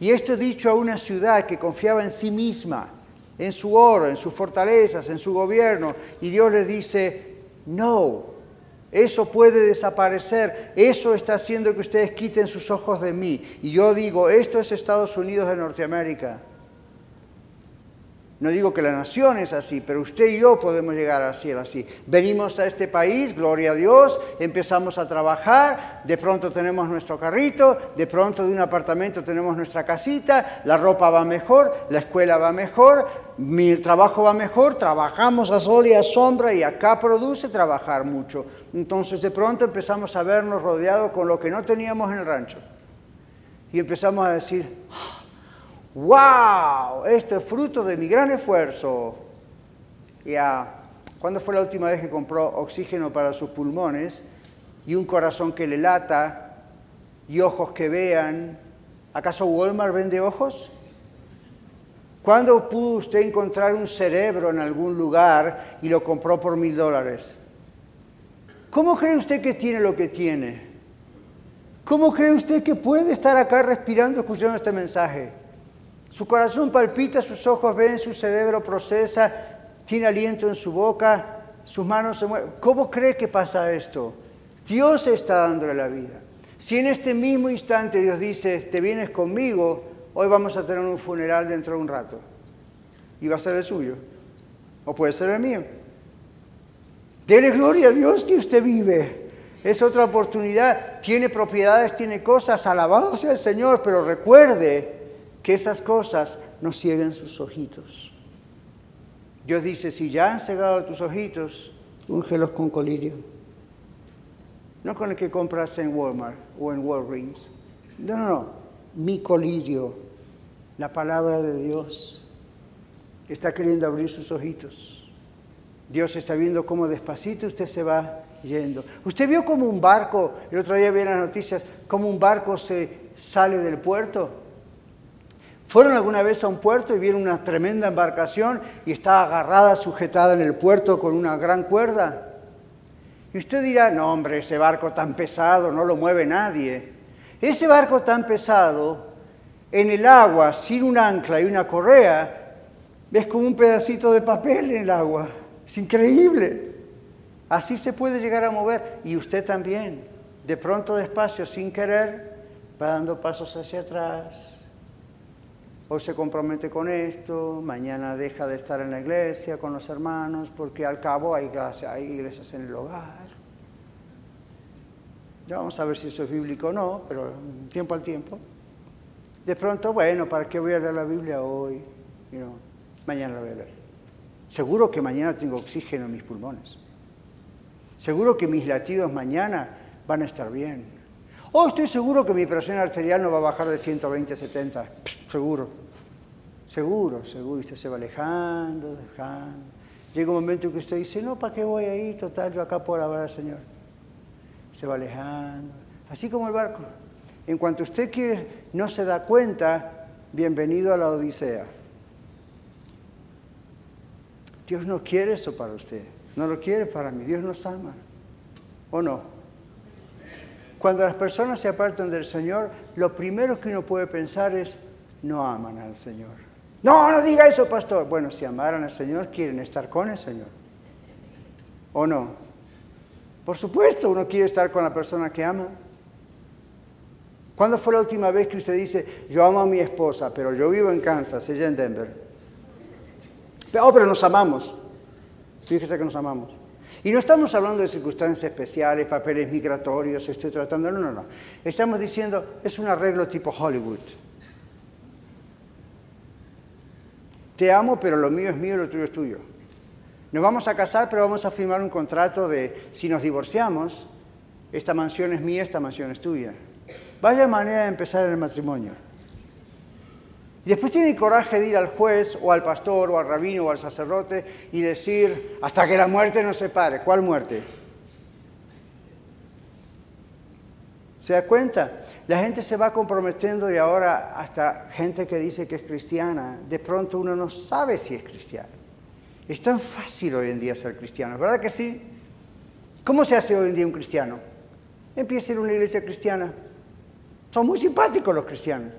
Speaker 2: Y esto dicho a una ciudad que confiaba en sí misma, en su oro, en sus fortalezas, en su gobierno. Y Dios le dice, no, eso puede desaparecer, eso está haciendo que ustedes quiten sus ojos de mí. Y yo digo, esto es Estados Unidos de Norteamérica. No digo que la nación es así, pero usted y yo podemos llegar a ser así. Venimos a este país, gloria a Dios, empezamos a trabajar, de pronto tenemos nuestro carrito, de pronto de un apartamento tenemos nuestra casita, la ropa va mejor, la escuela va mejor, mi trabajo va mejor, trabajamos a sol y a sombra y acá produce trabajar mucho. Entonces de pronto empezamos a vernos rodeados con lo que no teníamos en el rancho. Y empezamos a decir, ¡Wow! Esto es fruto de mi gran esfuerzo. Ya, ¿cuándo fue la última vez que compró oxígeno para sus pulmones y un corazón que le lata y ojos que vean? ¿Acaso Walmart vende ojos? ¿Cuándo pudo usted encontrar un cerebro en algún lugar y lo compró por mil dólares? ¿Cómo cree usted que tiene lo que tiene? ¿Cómo cree usted que puede estar acá respirando escuchando este mensaje? Su corazón palpita, sus ojos ven, su cerebro procesa, tiene aliento en su boca, sus manos se mueven. ¿Cómo cree que pasa esto? Dios está dándole la vida. Si en este mismo instante Dios dice, te vienes conmigo, hoy vamos a tener un funeral dentro de un rato. Y va a ser el suyo. O puede ser el mío. Dele gloria a Dios que usted vive. Es otra oportunidad. Tiene propiedades, tiene cosas. Alabado sea el Señor, pero recuerde que esas cosas no cieguen sus ojitos. Dios dice, si ya han cegado tus ojitos, úngelos con colirio. No con el que compras en Walmart o en Walgreens. No, no, no. Mi colirio, la palabra de Dios, está queriendo abrir sus ojitos. Dios está viendo cómo despacito usted se va yendo. Usted vio como un barco, el otro día vi en las noticias, cómo un barco se sale del puerto ¿Fueron alguna vez a un puerto y vieron una tremenda embarcación y está agarrada, sujetada en el puerto con una gran cuerda? Y usted dirá, no hombre, ese barco tan pesado no lo mueve nadie. Ese barco tan pesado, en el agua, sin un ancla y una correa, ves como un pedacito de papel en el agua. Es increíble. Así se puede llegar a mover. Y usted también. De pronto, despacio, sin querer, va dando pasos hacia atrás hoy se compromete con esto, mañana deja de estar en la iglesia con los hermanos, porque al cabo hay, iglesias en el hogar. Ya vamos a ver si eso es bíblico o no, pero tiempo al tiempo. De pronto, bueno, ¿para qué voy a leer la Biblia hoy? mañana la voy a leer. Seguro que mañana tengo oxígeno en mis pulmones. Seguro que mis latidos mañana van a estar bien. Oh, estoy seguro que mi presión arterial no va a bajar de 120 a 70. seguro. Seguro, seguro. Usted se va alejando. Llega un momento en que usted dice, no, ¿para qué voy ahí? Total, yo acá puedo hablar al Señor. Se va alejando. Así como el barco. En cuanto usted quiere, no se da cuenta, bienvenido a la Odisea. Dios no quiere eso para usted. No lo quiere para mí. Dios nos ama. ¿O no? Cuando las personas se apartan del Señor, lo primero que uno puede pensar es, no aman al Señor. No, no diga eso, pastor. Bueno, si amaran al Señor, quieren estar con el Señor. ¿O no? Por supuesto, uno quiere estar con la persona que ama. ¿Cuándo fue la última vez que usted dice, yo amo a mi esposa, pero yo vivo en Kansas, ella en Denver? Oh, pero nos amamos. Fíjese que nos amamos. Y no estamos hablando de circunstancias especiales, papeles migratorios, estoy tratando, no, no, no. Estamos diciendo, es un arreglo tipo Hollywood. Te amo, pero lo mío es mío y lo tuyo es tuyo. Nos vamos a casar, pero vamos a firmar un contrato de si nos divorciamos, esta mansión es mía, esta mansión es tuya. Vaya manera de empezar el matrimonio. Y después tiene el coraje de ir al juez o al pastor o al rabino o al sacerdote y decir, hasta que la muerte nos separe. ¿Cuál muerte? ¿Se da cuenta? La gente se va comprometiendo y ahora hasta gente que dice que es cristiana, de pronto uno no sabe si es cristiano. Es tan fácil hoy en día ser cristiano, ¿verdad que sí? ¿Cómo se hace hoy en día un cristiano? Empieza a una iglesia cristiana. Son muy simpáticos los cristianos.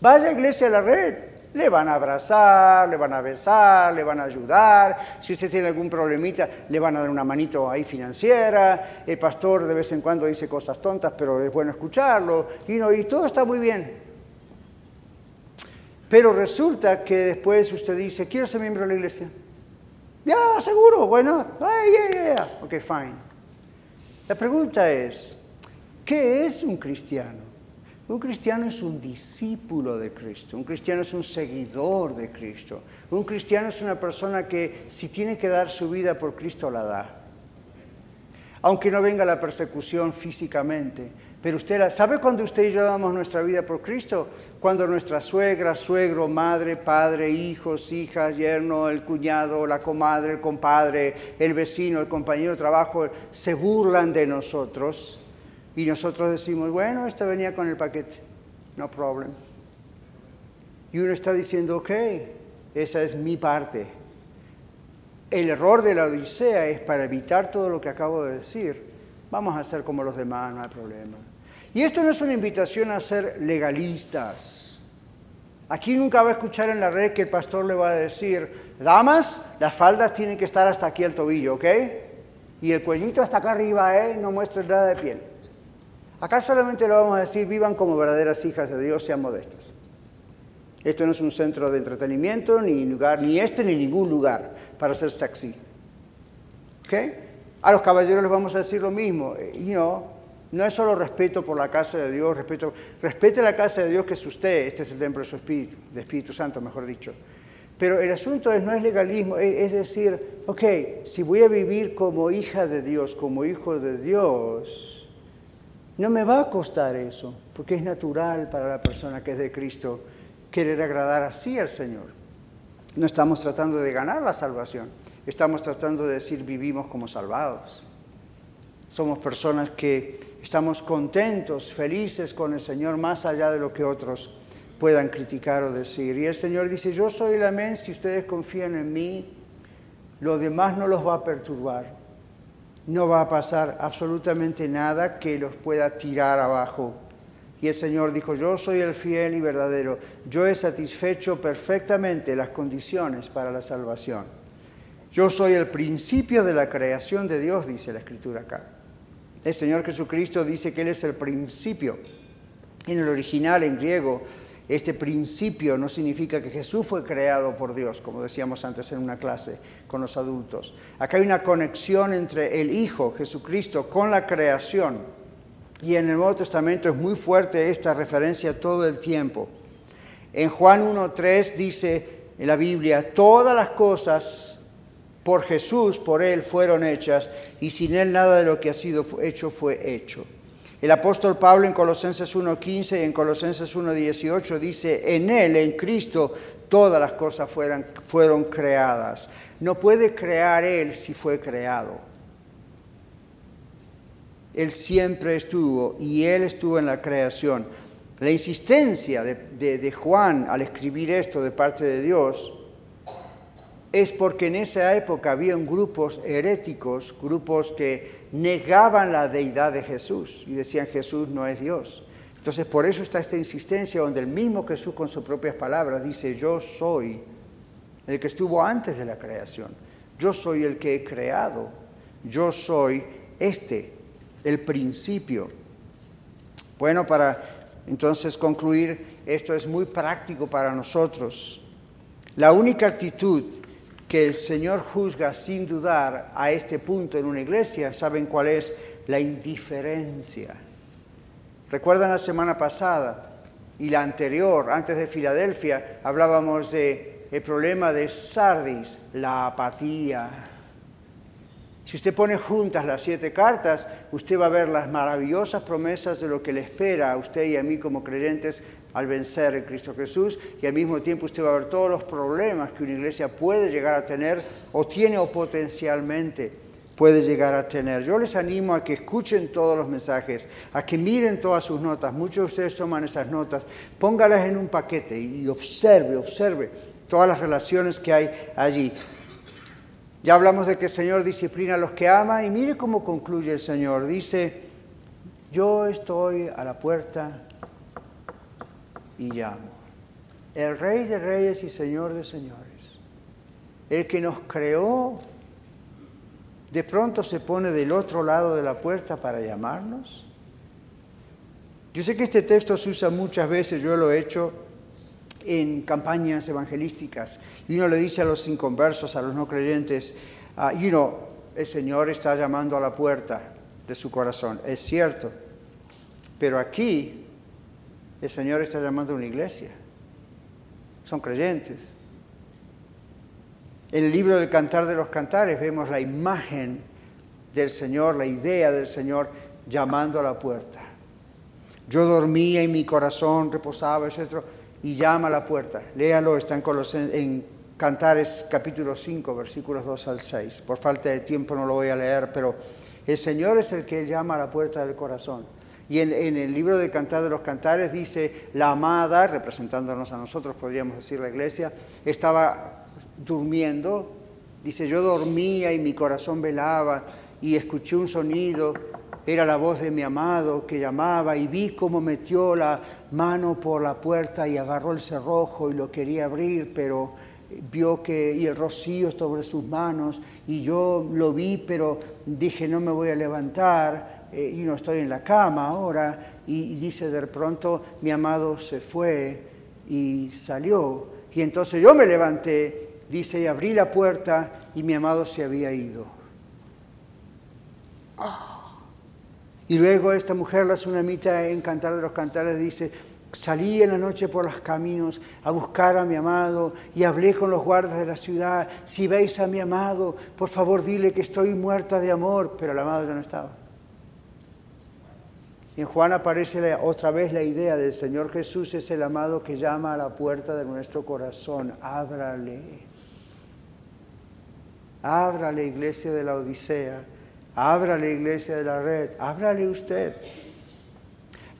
Speaker 2: Vaya a iglesia a la red, le van a abrazar, le van a besar, le van a ayudar. Si usted tiene algún problemita, le van a dar una manito ahí financiera. El pastor de vez en cuando dice cosas tontas, pero es bueno escucharlo. Y, no, y todo está muy bien. Pero resulta que después usted dice, quiero ser miembro de la iglesia. Ya, seguro, bueno, yeah, yeah. ok, fine. La pregunta es, ¿qué es un cristiano? Un cristiano es un discípulo de Cristo, un cristiano es un seguidor de Cristo, un cristiano es una persona que si tiene que dar su vida por Cristo la da. Aunque no venga la persecución físicamente, pero usted sabe cuando usted y yo damos nuestra vida por Cristo, cuando nuestra suegra, suegro, madre, padre, hijos, hijas, yerno, el cuñado, la comadre, el compadre, el vecino, el compañero de trabajo se burlan de nosotros y nosotros decimos, bueno, esto venía con el paquete, no problem. Y uno está diciendo, ok, esa es mi parte. El error de la Odisea es para evitar todo lo que acabo de decir. Vamos a ser como los demás, no hay problema. Y esto no es una invitación a ser legalistas. Aquí nunca va a escuchar en la red que el pastor le va a decir, damas, las faldas tienen que estar hasta aquí al tobillo, ¿ok? Y el cuellito hasta acá arriba, ¿eh? No muestre nada de piel. Acá solamente lo vamos a decir, vivan como verdaderas hijas de Dios, sean modestas. Esto no es un centro de entretenimiento, ni lugar, ni este, ni ningún lugar para ser sexy. ¿Okay? A los caballeros les vamos a decir lo mismo. Eh, you no es solo respeto por la casa de Dios, respeto, respete la casa de Dios que es usted, este es el templo de su Espíritu, de Espíritu Santo, mejor dicho. Pero el asunto es, no es legalismo, es decir, ok, si voy a vivir como hija de Dios, como hijo de Dios, no me va a costar eso, porque es natural para la persona que es de Cristo querer agradar así al Señor. No estamos tratando de ganar la salvación, estamos tratando de decir vivimos como salvados. Somos personas que estamos contentos, felices con el Señor, más allá de lo que otros puedan criticar o decir. Y el Señor dice, yo soy el amén, si ustedes confían en mí, lo demás no los va a perturbar no va a pasar absolutamente nada que los pueda tirar abajo. Y el Señor dijo, yo soy el fiel y verdadero, yo he satisfecho perfectamente las condiciones para la salvación. Yo soy el principio de la creación de Dios, dice la Escritura acá. El Señor Jesucristo dice que Él es el principio. En el original, en griego, este principio no significa que Jesús fue creado por Dios, como decíamos antes en una clase con los adultos. Acá hay una conexión entre el Hijo, Jesucristo, con la creación. Y en el Nuevo Testamento es muy fuerte esta referencia todo el tiempo. En Juan 1.3 dice, en la Biblia, todas las cosas por Jesús, por Él, fueron hechas, y sin Él nada de lo que ha sido hecho fue hecho. El apóstol Pablo en Colosenses 1.15 y en Colosenses 1.18 dice, en Él, en Cristo, todas las cosas fueron, creadas. No puede crear Él si fue creado. Él siempre estuvo y Él estuvo en la creación. La insistencia de, Juan al escribir esto de parte de Dios es porque en esa época habían grupos heréticos, grupos que negaban la deidad de Jesús y decían Jesús no es Dios. Entonces por eso está esta insistencia donde el mismo Jesús con sus propias palabras dice yo soy el que estuvo antes de la creación, yo soy el que he creado, yo soy este, el principio. Bueno, para entonces, concluir, esto es muy práctico para nosotros. La única actitud que el Señor juzga sin dudar a este punto en una iglesia, ¿saben cuál es? La indiferencia. ¿Recuerdan la semana pasada y la anterior, antes de Filadelfia, hablábamos de problema de Sardis, la apatía, si usted pone juntas las siete cartas, usted va a ver las maravillosas promesas de lo que le espera a usted y a mí como creyentes al vencer en Cristo Jesús y al mismo tiempo usted va a ver todos los problemas que una iglesia puede llegar a tener o tiene o potencialmente puede llegar a tener. Yo les animo a que escuchen todos los mensajes, a que miren todas sus notas. Muchos de ustedes toman esas notas, póngalas en un paquete y observe, observe todas las relaciones que hay allí. Ya hablamos de que el Señor disciplina a los que ama y mire cómo concluye el Señor. Dice, yo estoy a la puerta y llamo. El Rey de Reyes y Señor de Señores, el que nos creó, de pronto se pone del otro lado de la puerta para llamarnos. Yo sé que este texto se usa muchas veces, yo lo he hecho en campañas evangelísticas y uno le dice a los inconversos, a los no creyentes, uh, you know, el Señor está llamando a la puerta de su corazón. Es cierto, pero aquí el Señor está llamando a una iglesia. Son creyentes. En el libro del Cantar de los Cantares vemos la imagen del Señor, la idea del Señor llamando a la puerta. Yo dormía y mi corazón reposaba, etc y llama a la puerta. Léalo, está en, en Cantares capítulo 5, versículos 2 al 6. Por falta de tiempo no lo voy a leer, pero el Señor es el que llama a la puerta del corazón. Y en, el libro de Cantar de los Cantares dice, la amada, representándonos a nosotros, podríamos decir la iglesia, estaba durmiendo. Dice, yo dormía y mi corazón velaba y escuché un sonido era la voz de mi amado que llamaba y vi cómo metió la mano por la puerta y agarró el cerrojo y lo quería abrir, pero vio que y el rocío sobre sus manos y yo lo vi, pero dije no me voy a levantar eh, y no estoy en la cama ahora y, dice de pronto mi amado se fue y salió y entonces yo me levanté, dice y abrí la puerta y mi amado se había ido. ¡Ah! Y luego esta mujer, la tsunamita, en Cantar de los Cantares, dice, salí en la noche por los caminos a buscar a mi amado y hablé con los guardas de la ciudad, si veis a mi amado, por favor dile que estoy muerta de amor, pero el amado ya no estaba. En Juan aparece otra vez la idea del Señor Jesús es el amado que llama a la puerta de nuestro corazón, ábrale. Ábrale, iglesia de la Odisea Abra la iglesia de la red, ábrale usted.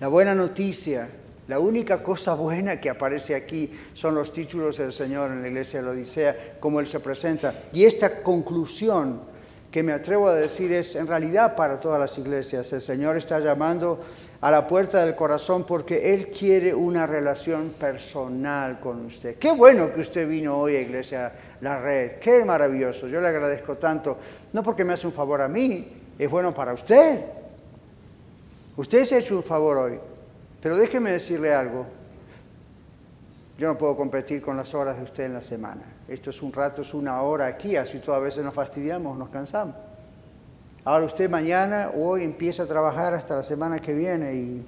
Speaker 2: La buena noticia, la única cosa buena que aparece aquí son los títulos del Señor en la iglesia de la Odisea, como Él se presenta. Y esta conclusión que me atrevo a decir es en realidad para todas las iglesias. El Señor está llamando a la puerta del corazón porque Él quiere una relación personal con usted. Qué bueno que usted vino hoy a Iglesia la red. Qué maravilloso. Yo le agradezco tanto. No porque me hace un favor a mí, es bueno para usted. Usted se ha hecho un favor hoy. Pero déjeme decirle algo. Yo no puedo competir con las horas de usted en la semana. Esto es un rato, es una hora aquí, así todas veces nos fastidiamos, nos cansamos. Ahora usted mañana o hoy empieza a trabajar hasta la semana que viene y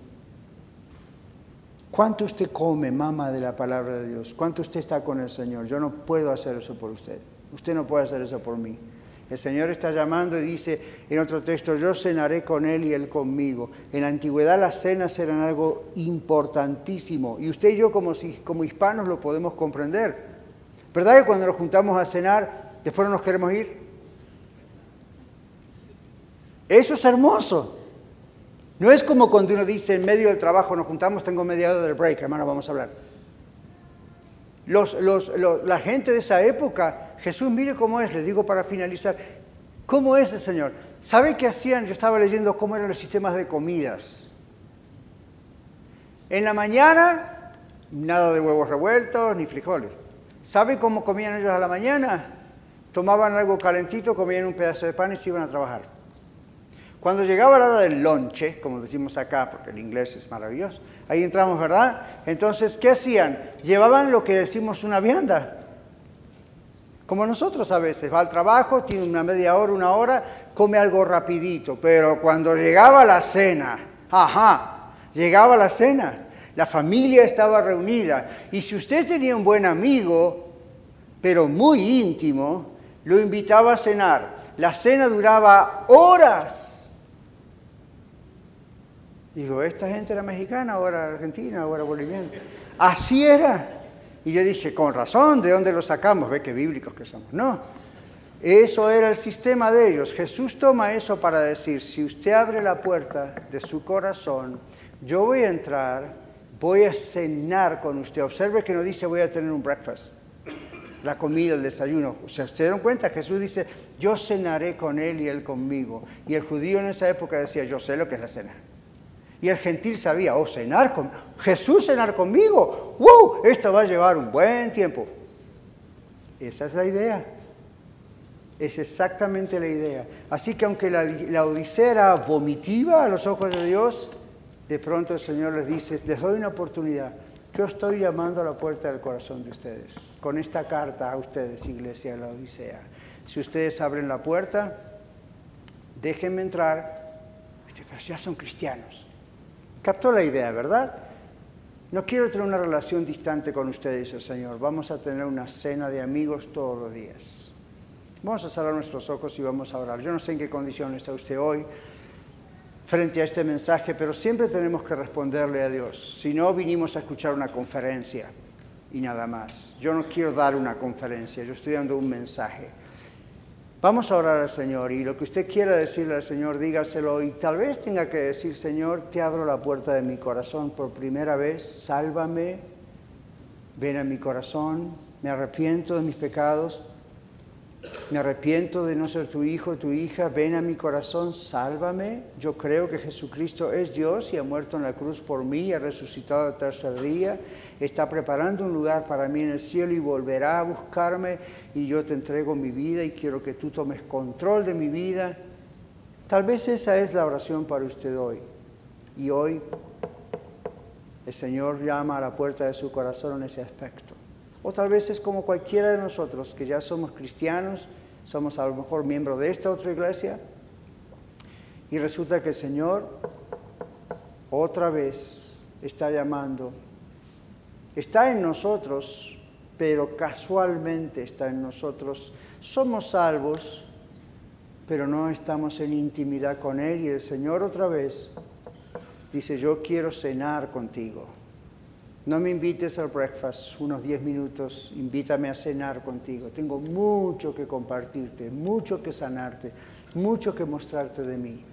Speaker 2: ¿Cuánto usted come, mamá, de la palabra de Dios? ¿Cuánto usted está con el Señor? Yo no puedo hacer eso por usted. Usted no puede hacer eso por mí. El Señor está llamando y dice en otro texto, yo cenaré con Él y Él conmigo. En la antigüedad las cenas eran algo importantísimo y usted y yo como, como hispanos lo podemos comprender. ¿Verdad que cuando nos juntamos a cenar, después no nos queremos ir? Eso es hermoso. No es como cuando uno dice en medio del trabajo nos juntamos, tengo media del break, hermano, vamos a hablar. la gente de esa época, Jesús, mire cómo es, le digo para finalizar, ¿cómo es el Señor? ¿Sabe qué hacían? Yo estaba leyendo cómo eran los sistemas de comidas. En la mañana, nada de huevos revueltos ni frijoles. ¿Sabe cómo comían ellos a la mañana? Tomaban algo calentito, comían un pedazo de pan y se iban a trabajar. Cuando llegaba la hora del lonche, como decimos acá, porque el inglés es maravilloso, ahí entramos, ¿verdad? Entonces, ¿qué hacían? Llevaban lo que decimos una vianda. Como nosotros a veces, va al trabajo, tiene una media hora, una hora, come algo rapidito, pero cuando llegaba la cena, ajá, llegaba la cena, la familia estaba reunida, y si usted tenía un buen amigo, pero muy íntimo, lo invitaba a cenar. La cena duraba horas Digo, esta gente era mexicana, ahora argentina, ahora boliviana. Así era. Y yo dije, con razón, ¿de dónde lo sacamos? Ve qué bíblicos que somos. No, eso era el sistema de ellos. Jesús toma eso para decir, si usted abre la puerta de su corazón, yo voy a entrar, voy a cenar con usted. Observe que no dice voy a tener un breakfast, la comida, el desayuno. O sea, ¿se dieron cuenta? Jesús dice, yo cenaré con él y él conmigo. Y el judío en esa época decía, yo sé lo que es la cena. Y el gentil sabía, oh, cenar con Jesús cenar conmigo. ¡Wow! Esto va a llevar un buen tiempo. Esa es la idea. Es exactamente la idea. Así que aunque la, la Odisea era vomitiva a los ojos de Dios, de pronto el Señor les dice, les doy una oportunidad. Yo estoy llamando a la puerta del corazón de ustedes, con esta carta a ustedes, iglesia de la Odisea. Si ustedes abren la puerta, déjenme entrar, pero ya son cristianos. Captó la idea, ¿verdad? No quiero tener una relación distante con ustedes, el Señor. Vamos a tener una cena de amigos todos los días. Vamos a cerrar nuestros ojos y vamos a orar. Yo no sé en qué condición está usted hoy frente a este mensaje, pero siempre tenemos que responderle a Dios. Si no, vinimos a escuchar una conferencia y nada más. Yo no quiero dar una conferencia, yo estoy dando un mensaje. Vamos a orar al Señor y lo que usted quiera decirle al Señor, dígaselo y tal vez tenga que decir, Señor, te abro la puerta de mi corazón por primera vez, sálvame, ven a mi corazón, me arrepiento de mis pecados, me arrepiento de no ser tu hijo, tu hija, ven a mi corazón, sálvame. Yo creo que Jesucristo es Dios y ha muerto en la cruz por mí y ha resucitado el tercer día. Está preparando un lugar para mí en el cielo y volverá a buscarme y yo te entrego mi vida y quiero que tú tomes control de mi vida. Tal vez esa es la oración para usted hoy. Y hoy el Señor llama a la puerta de su corazón en ese aspecto. O tal vez es como cualquiera de nosotros que ya somos cristianos, somos a lo mejor miembros de esta otra iglesia, y resulta que el Señor otra vez está llamando. Está en nosotros, pero casualmente está en nosotros. Somos salvos, pero no estamos en intimidad con Él y el Señor otra vez dice, yo quiero cenar contigo. No me invites al breakfast unos 10 minutos, invítame a cenar contigo. Tengo mucho que compartirte, mucho que sanarte, mucho que mostrarte de mí.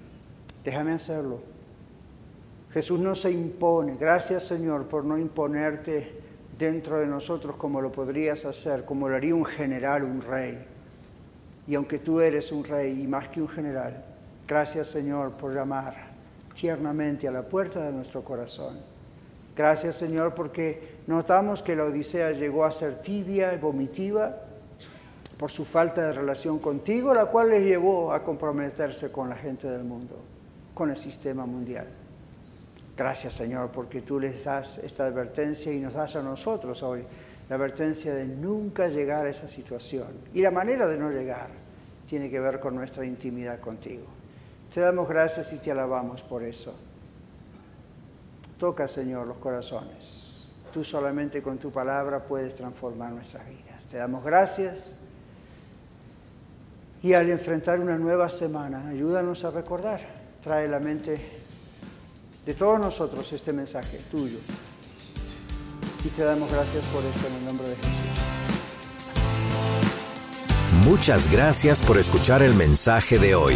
Speaker 2: Déjame hacerlo. Jesús no se impone. Gracias Señor por no imponerte dentro de nosotros como lo podrías hacer, como lo haría un general, un rey. Y aunque tú eres un rey y más que un general, gracias Señor por llamar tiernamente a la puerta de nuestro corazón Gracias Señor porque notamos que la Odisea llegó a ser tibia y vomitiva por su falta de relación contigo, la cual les llevó a comprometerse con la gente del mundo, con el sistema mundial. Gracias Señor porque tú les das esta advertencia y nos das a nosotros hoy la advertencia de nunca llegar a esa situación. Y la manera de no llegar tiene que ver con nuestra intimidad contigo. Te damos gracias y te alabamos por eso. Toca, Señor, los corazones. Tú solamente con tu palabra puedes transformar nuestras vidas. Te damos gracias. Y al enfrentar una nueva semana, ayúdanos a recordar, trae la mente de todos nosotros este mensaje tuyo. Y te damos gracias por esto en el nombre de Jesús.
Speaker 1: Muchas gracias por escuchar el mensaje de hoy.